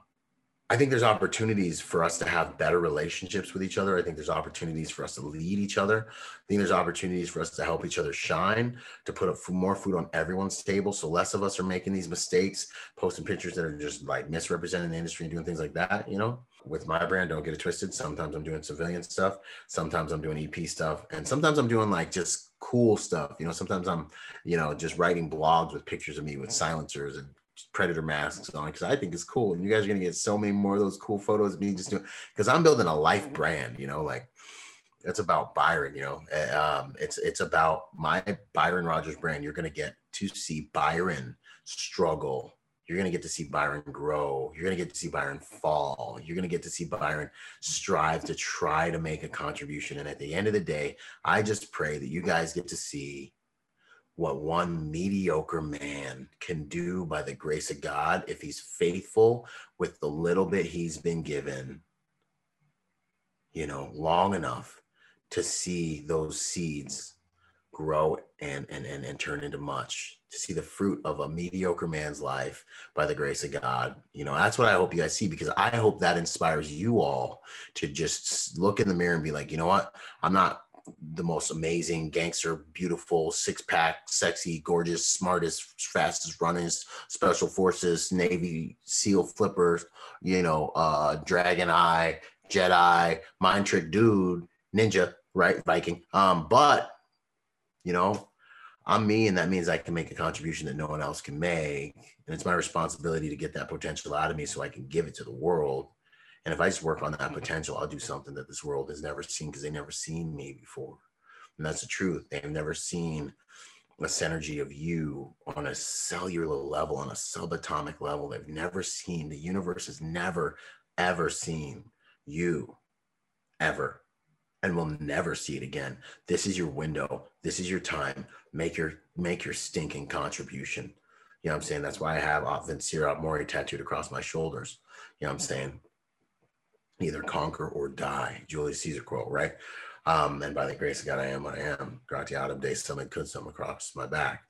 I think there's opportunities for us to have better relationships with each other. I think there's opportunities for us to lead each other. I think there's opportunities for us to help each other shine, to put up more food on everyone's table. So less of us are making these mistakes, posting pictures that are just like misrepresenting the industry and doing things like that. You know, with my brand, don't get it twisted. Sometimes I'm doing civilian stuff. Sometimes I'm doing EP stuff. And sometimes I'm doing like just cool stuff. You know, sometimes I'm, you know, just writing blogs with pictures of me with silencers and predator masks on because I think it's cool. And you guys are gonna get so many more of those cool photos of me just doing because I'm building a life brand, you know, like it's about Byron, you know. Eh, um, it's it's about my Byron Rogers brand. You're gonna get to see Byron struggle. You're gonna get to see Byron grow. You're gonna get to see Byron fall. You're gonna get to see Byron strive to try to make a contribution. And at the end of the day, I just pray that you guys get to see what one mediocre man can do by the grace of God if he's faithful with the little bit he's been given, you know, long enough to see those seeds grow and, and, and, and turn into much, to see the fruit of a mediocre man's life by the grace of God. You know, that's what I hope you guys see because I hope that inspires you all to just look in the mirror and be like, you know what? I'm not the most amazing gangster, beautiful, six pack, sexy, gorgeous, smartest, fastest, runners, special forces, Navy SEAL flippers, you know, uh, Dragon Eye, Jedi, mind trick dude, ninja, right? Viking. Um, but you know, I'm me, and that means I can make a contribution that no one else can make. And it's my responsibility to get that potential out of me so I can give it to the world. And if I just work on that potential, I'll do something that this world has never seen because they never seen me before. And that's the truth. They've never seen a synergy of you on a cellular level, on a subatomic level. They've never seen, the universe has never, ever seen you ever and will never see it again. This is your window. This is your time. Make your make your stinking contribution. You know what I'm saying? That's why I have Vincere Mori tattooed across my shoulders. You know what I'm saying? Either conquer or die. Julius Caesar quote, right? Um, and by the grace of God, I am what I am. Gratiatum Dei summit could some across my back.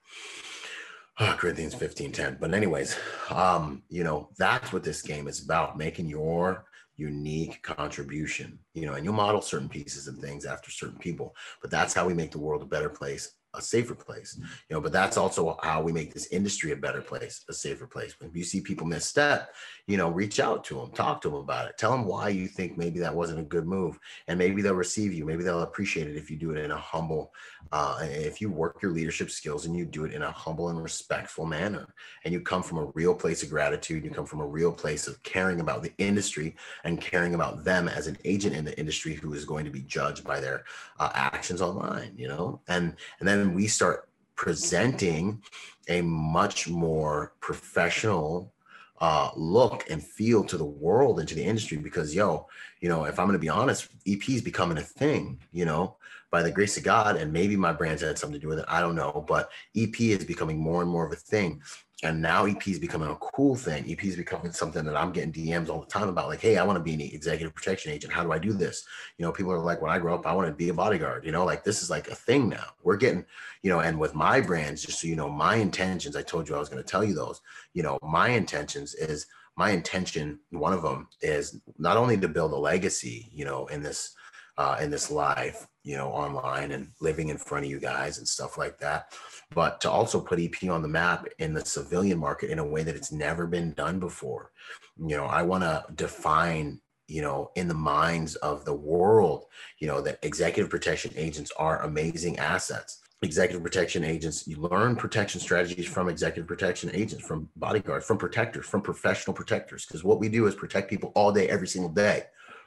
Oh, Corinthians 15 10. But, anyways, um, you know, that's what this game is about making your unique contribution, you know, and you'll model certain pieces and things after certain people. But that's how we make the world a better place a safer place you know but that's also how we make this industry a better place a safer place. When you see people misstep you know reach out to them talk to them about it. Tell them why you think maybe that wasn't a good move and maybe they'll receive you. Maybe they'll appreciate it if you do it in a humble uh, if you work your leadership skills and you do it in a humble and respectful manner and you come from a real place of gratitude you come from a real place of caring about the industry and caring about them as an agent in the industry who is going to be judged by their uh, actions online you know? And and then we start presenting a much more professional uh, look and feel to the world and to the industry because yo you know if i'm going to be honest ep is becoming a thing you know by the grace of god and maybe my brand's had something to do with it i don't know but ep is becoming more and more of a thing and now EP is becoming a cool thing. EP is becoming something that I'm getting DMs all the time about, like, hey, I want to be an executive protection agent. How do I do this? You know, people are like, when I grow up, I want to be a bodyguard. You know, like this is like a thing now. We're getting, you know, and with my brands, just so you know, my intentions. I told you I was going to tell you those. You know, my intentions is my intention. One of them is not only to build a legacy, you know, in this uh, in this life, you know, online and living in front of you guys and stuff like that but to also put EP on the map in the civilian market in a way that it's never been done before. You know, I want to define, you know, in the minds of the world, you know, that executive protection agents are amazing assets. Executive protection agents, you learn protection strategies from executive protection agents, from bodyguards, from protectors, from professional protectors. Because what we do is protect people all day, every single day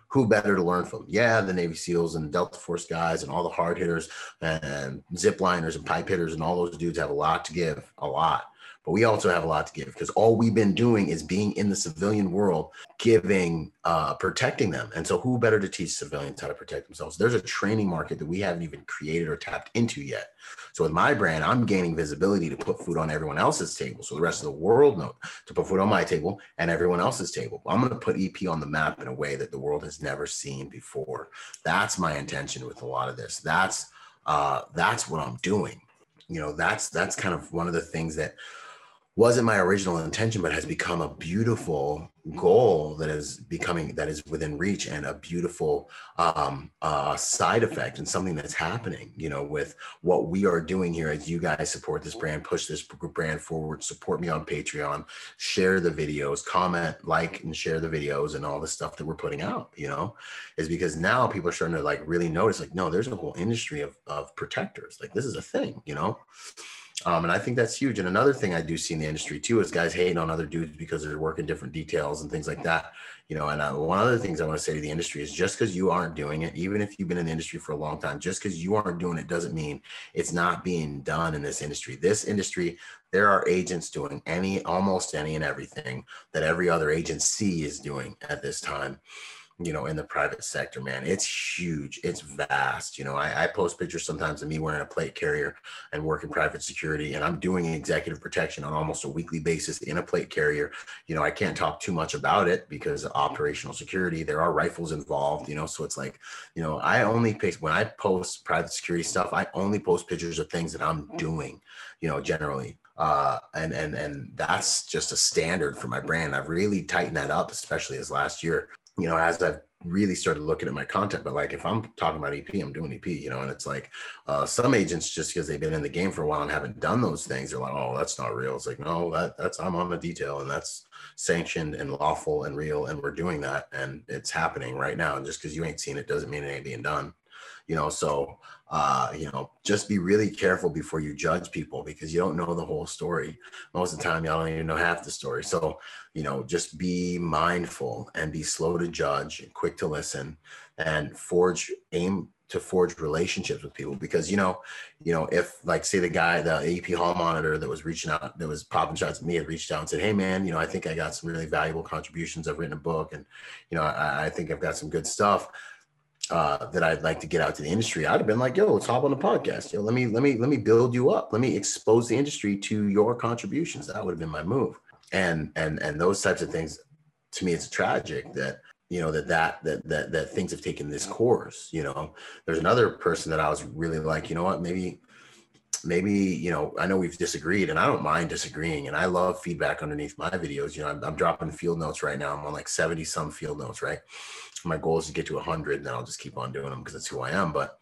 who better to learn from? Yeah, the Navy SEALs and Delta Force guys and all the hard hitters and zip liners and pipe hitters and all those dudes have a lot to give, a lot but we also have a lot to give because all we've been doing is being in the civilian world, giving, uh, protecting them. And so, who better to teach civilians how to protect themselves? There's a training market that we haven't even created or tapped into yet. So, with my brand, I'm gaining visibility to put food on everyone else's table. So, the rest of the world know to put food on my table and everyone else's table. I'm going to put EP on the map in a way that the world has never seen before. That's my intention with a lot of this. That's uh, that's what I'm doing. You know, that's that's kind of one of the things that wasn't my original intention but has become a beautiful goal that is becoming that is within reach and a beautiful um, uh, side effect and something that's happening you know with what we are doing here as you guys support this brand push this brand forward support me on patreon share the videos comment like and share the videos and all the stuff that we're putting out you know is because now people are starting to like really notice like no there's a whole industry of, of protectors. Like this is a thing you know um, and I think that's huge. And another thing I do see in the industry too is guys hating on other dudes because they're working different details and things like that. You know, and uh, one of the things I want to say to the industry is just because you aren't doing it, even if you've been in the industry for a long time, just because you aren't doing it doesn't mean it's not being done in this industry. This industry, there are agents doing any, almost any and everything that every other agency is doing at this time you know, in the private sector, man. It's huge. It's vast. You know, I, I, post pictures sometimes of me wearing a plate carrier and working private security, and I'm doing executive protection on almost a weekly basis in a plate carrier. You know, I can't talk too much about it because of operational security, there are rifles involved, you know, so it's like, you know, I only post when I post private security stuff, I only post pictures of things that I'm doing, you know, generally uh, and and and that's just a standard for my brand. I've really tightened that up, especially as last year you know, as I've really started looking at my content, but like if I'm talking about EP, I'm doing EP, you know, and it's like uh, some agents just because they've been in the game for a while and haven't done those things, they're like, oh, that's not real. It's like, no, that that's I'm on the detail and that's sanctioned and lawful and real, and we're doing that, and it's happening right now. And just because you ain't seen it doesn't mean it ain't being done, you know. So uh, you know, just be really careful before you judge people because you don't know the whole story. Most of the time, y'all don't even know half the story. So, you know, just be mindful and be slow to judge and quick to listen and forge, aim to forge relationships with people because you know you know if like say the guy the EP hall monitor that was reaching out that was popping shots at me had reached out and said hey man you know i think i got some really valuable contributions i've written a book and you know i, I think i've got some good stuff uh, that I'd like to get out to the industry, I'd have been like, "Yo, let's hop on the podcast. Yo, let me let me let me build you up. Let me expose the industry to your contributions." That would have been my move. And and and those types of things, to me, it's tragic that you know that that that that that things have taken this course. You know, there's another person that I was really like, you know what, maybe maybe you know i know we've disagreed and i don't mind disagreeing and i love feedback underneath my videos you know i'm, I'm dropping field notes right now i'm on like 70 some field notes right my goal is to get to 100 and then i'll just keep on doing them because that's who i am but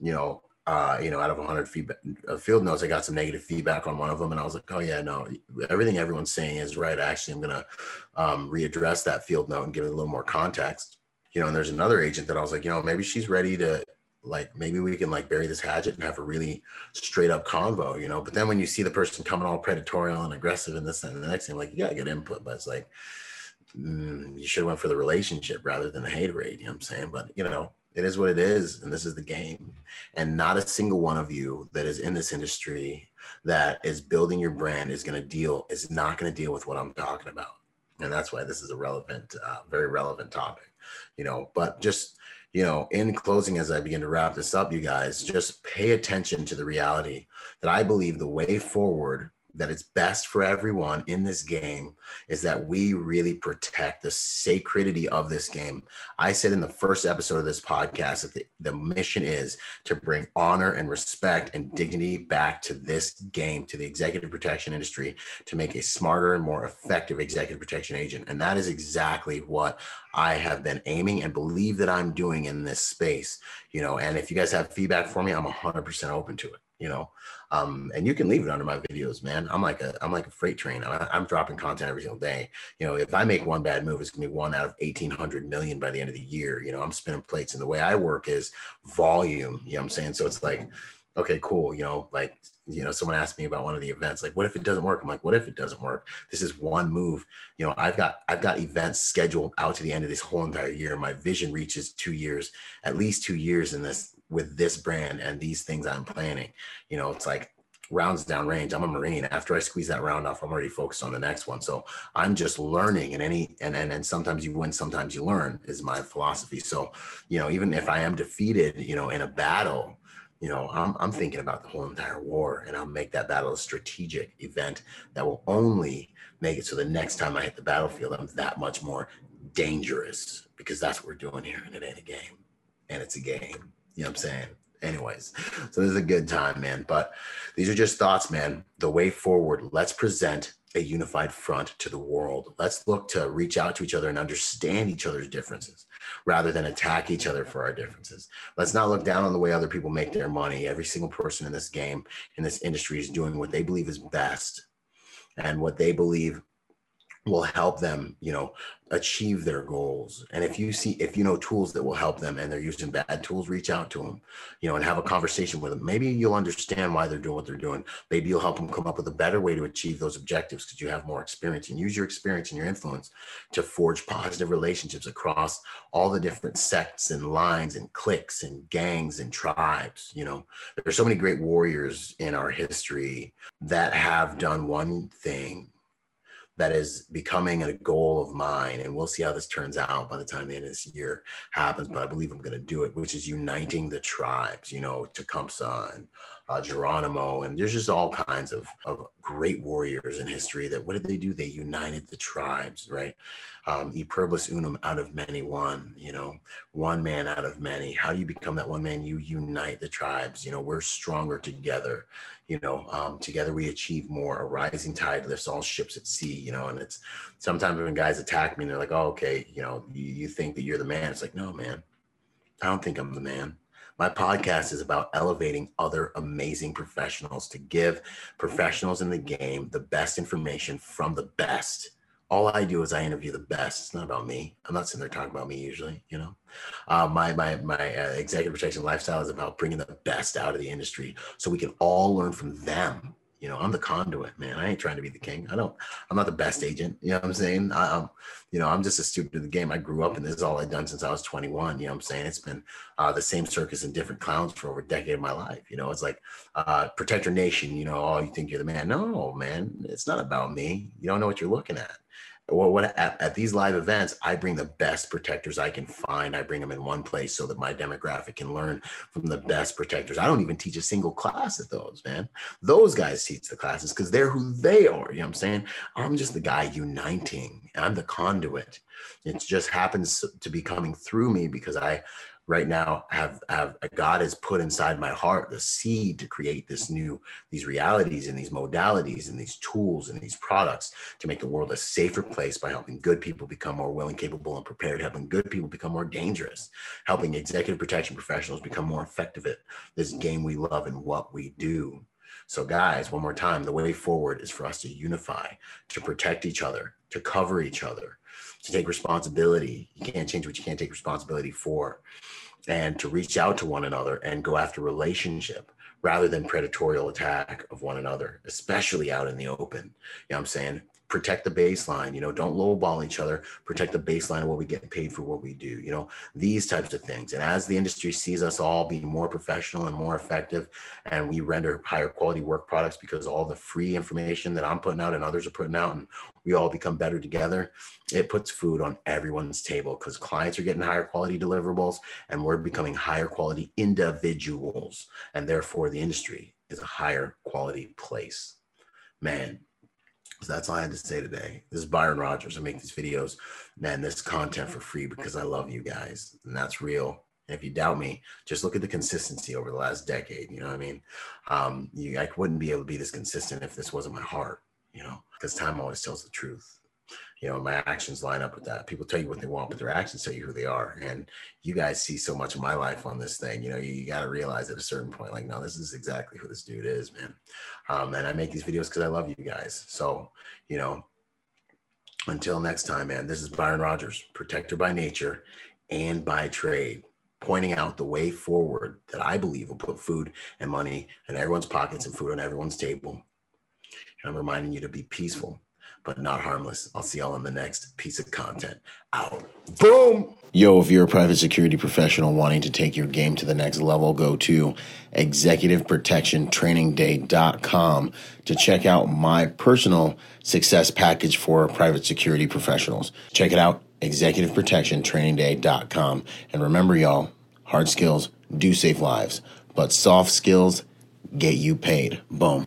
you know uh, you know, out of 100 feedback, uh, field notes, I got some negative feedback on one of them, and I was like, oh yeah, no, everything everyone's saying is right. Actually, I'm gonna um, readdress that field note and give it a little more context. You know, and there's another agent that I was like, you know, maybe she's ready to like maybe we can like bury this hatchet and have a really straight up convo, you know. But then when you see the person coming all predatory and aggressive and this and the next thing, like you gotta get input, but it's like you should have went for the relationship rather than the hate rate. You know what I'm saying? But you know, it is what it is, and this is the game. And not a single one of you that is in this industry that is building your brand is going to deal is not going to deal with what I'm talking about, and that's why this is a relevant, uh, very relevant topic. You know, but just you know, in closing, as I begin to wrap this up, you guys just pay attention to the reality that I believe the way forward that it's best for everyone in this game is that we really protect the sacredity of this game. I said in the first episode of this podcast that the, the mission is to bring honor and respect and dignity back to this game, to the executive protection industry, to make a smarter and more effective executive protection agent. And that is exactly what I have been aiming and believe that I'm doing in this space. You know, and if you guys have feedback for me, I'm 100% open to it you know um, and you can leave it under my videos man. I'm like a i'm like a freight train. I, am dropping content every single day. You know if i make one bad move it's gonna be one out of 1800 million by the end of the year. You know i'm spinning plates and the way i work is volume you know what i'm saying? So it's like okay cool you know like you know someone asked me about one of the events like what if it doesn't work? I'm like what if it doesn't work? This is one move. You know i've got i've got events scheduled out to the end of this whole entire year. My vision reaches two years at least two years in this with this brand and these things I'm planning. You know, it's like rounds down range. I'm a Marine. After I squeeze that round off, I'm already focused on the next one. So I'm just learning and any and and, and sometimes you win, sometimes you learn is my philosophy. So, you know, even if I am defeated, you know, in a battle, you know, I'm I'm thinking about the whole entire war and I'll make that battle a strategic event that will only make it so the next time I hit the battlefield, I'm that much more dangerous because that's what we're doing here and it ain't a game. And it's a game. You know what I'm saying? Anyways, so this is a good time, man. But these are just thoughts, man. The way forward, let's present a unified front to the world. Let's look to reach out to each other and understand each other's differences rather than attack each other for our differences. Let's not look down on the way other people make their money. Every single person in this game, in this industry, is doing what they believe is best and what they believe will help them you know achieve their goals. And if you see if you know tools that will help them and they're using bad tools reach out to them you know and have a conversation with them maybe you'll understand why they're doing what they're doing. Maybe you'll help them come up with a better way to achieve those objectives because you have more experience and use your experience and your influence to forge positive relationships across all the different sects and lines and cliques and gangs and tribes you know. There's so many great warriors in our history that have done one thing that is becoming a goal of mine. And we'll see how this turns out by the time the end of this year happens. But I believe I'm going to do it, which is uniting the tribes, you know, Tecumseh and uh, Geronimo. And there's just all kinds of, of great warriors in history that what did they do? They united the tribes, right? Um, e pluribus unum out of many one, you know, one man out of many. How do you become that one man? You unite the tribes. You know, we're stronger together you know um, together we achieve more a rising tide lifts all ships at sea you know and it's sometimes when guys attack me and they're like oh okay you know you, you think that you're the man it's like no man i don't think i'm the man my podcast is about elevating other amazing professionals to give professionals in the game the best information from the best all I do is I interview the best. It's not about me. I'm not sitting there talking about me usually. You know, uh, my my my uh, executive protection lifestyle is about bringing the best out of the industry, so we can all learn from them. You know, I'm the conduit, man. I ain't trying to be the king. I don't. I'm not the best agent. You know what I'm saying? I, am you know, I'm just a student of the game. I grew up, and this is all I've done since I was 21. You know what I'm saying? It's been uh, the same circus and different clowns for over a decade of my life. You know, it's like uh, protect your nation. You know, oh, you think you're the man? No, man. It's not about me. You don't know what you're looking at well, what at, at, these live events, I bring the best protectors I can find. I bring them in one place so that my demographic can learn from the best protectors. I don't even teach a single class at those, man. Those guys teach the classes because they're who they are. You know what I'm saying? I'm just the guy uniting. I'm the conduit. It just happens to be coming through me because I right now have have god has put inside my heart the seed to create this new these realities and these modalities and these tools and these products to make the world a safer place by helping good people become more willing capable and prepared helping good people become more dangerous helping executive protection professionals become more effective at this game we love and what we do. So guys one more time the way forward is for us to unify to protect each other to cover each other to take responsibility. You can't change what you can't take responsibility for. And to reach out to one another and go after relationship rather than predatory attack of one another, especially out in the open. You know what I'm saying? Protect the baseline you know don't lowball each other protect the baseline of what we get paid for what we do you know these types of things. And as the industry sees us all be more professional and more effective and we render higher quality work products because all the free information that i'm putting out and others are putting out and we all become better together it puts food on everyone's table because clients are getting higher quality deliverables and we're becoming higher quality individuals and therefore the industry is a higher quality place. Man so that's all I had to say today. This is Byron Rogers. I make these videos, man, this content for free because I love you guys. And that's real. And if you doubt me, just look at the consistency over the last decade. You know what I mean? Um, you, I wouldn't be able to be this consistent if this wasn't my heart, you know, because time always tells the truth you know my actions line up with that. People tell you what they want but their actions tell you who they are. And you guys see so much of my life on this thing you know you, you got to realize at a certain point like no this is exactly who this dude is man. Um, and i make these videos because i love you guys. So you know until next time man this is byron rogers protector by nature and by trade pointing out the way forward that i believe will put food and money in everyone's pockets and food on everyone's table. And i'm reminding you to be peaceful but not harmless. I'll see y'all in the next piece of content. Out. Boom. Yo, if you're a private security professional wanting to take your game to the next level, go to executiveprotectiontrainingday.com to check out my personal success package for private security professionals. Check it out, executiveprotectiontrainingday.com. And remember, y'all, hard skills do save lives, but soft skills get you paid. Boom.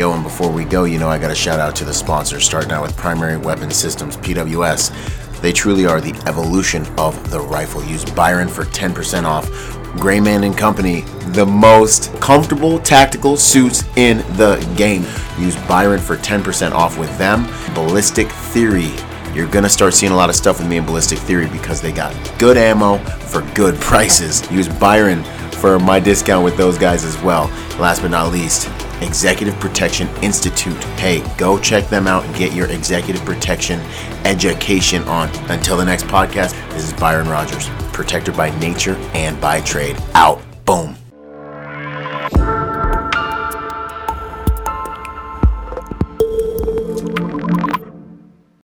Yo, and before we go, you know, I got a shout out to the sponsors, starting out with Primary Weapon Systems, PWS. They truly are the evolution of the rifle. Use Byron for 10% off. Grayman and Company, the most comfortable tactical suits in the game. Use Byron for 10% off with them. Ballistic Theory. You're gonna start seeing a lot of stuff with me in Ballistic Theory because they got good ammo for good prices. Use Byron for my discount with those guys as well. Last but not least, Executive Protection Institute. Hey, go check them out and get your executive protection education on. Until the next podcast, this is Byron Rogers, protector by nature and by trade. Out. Boom.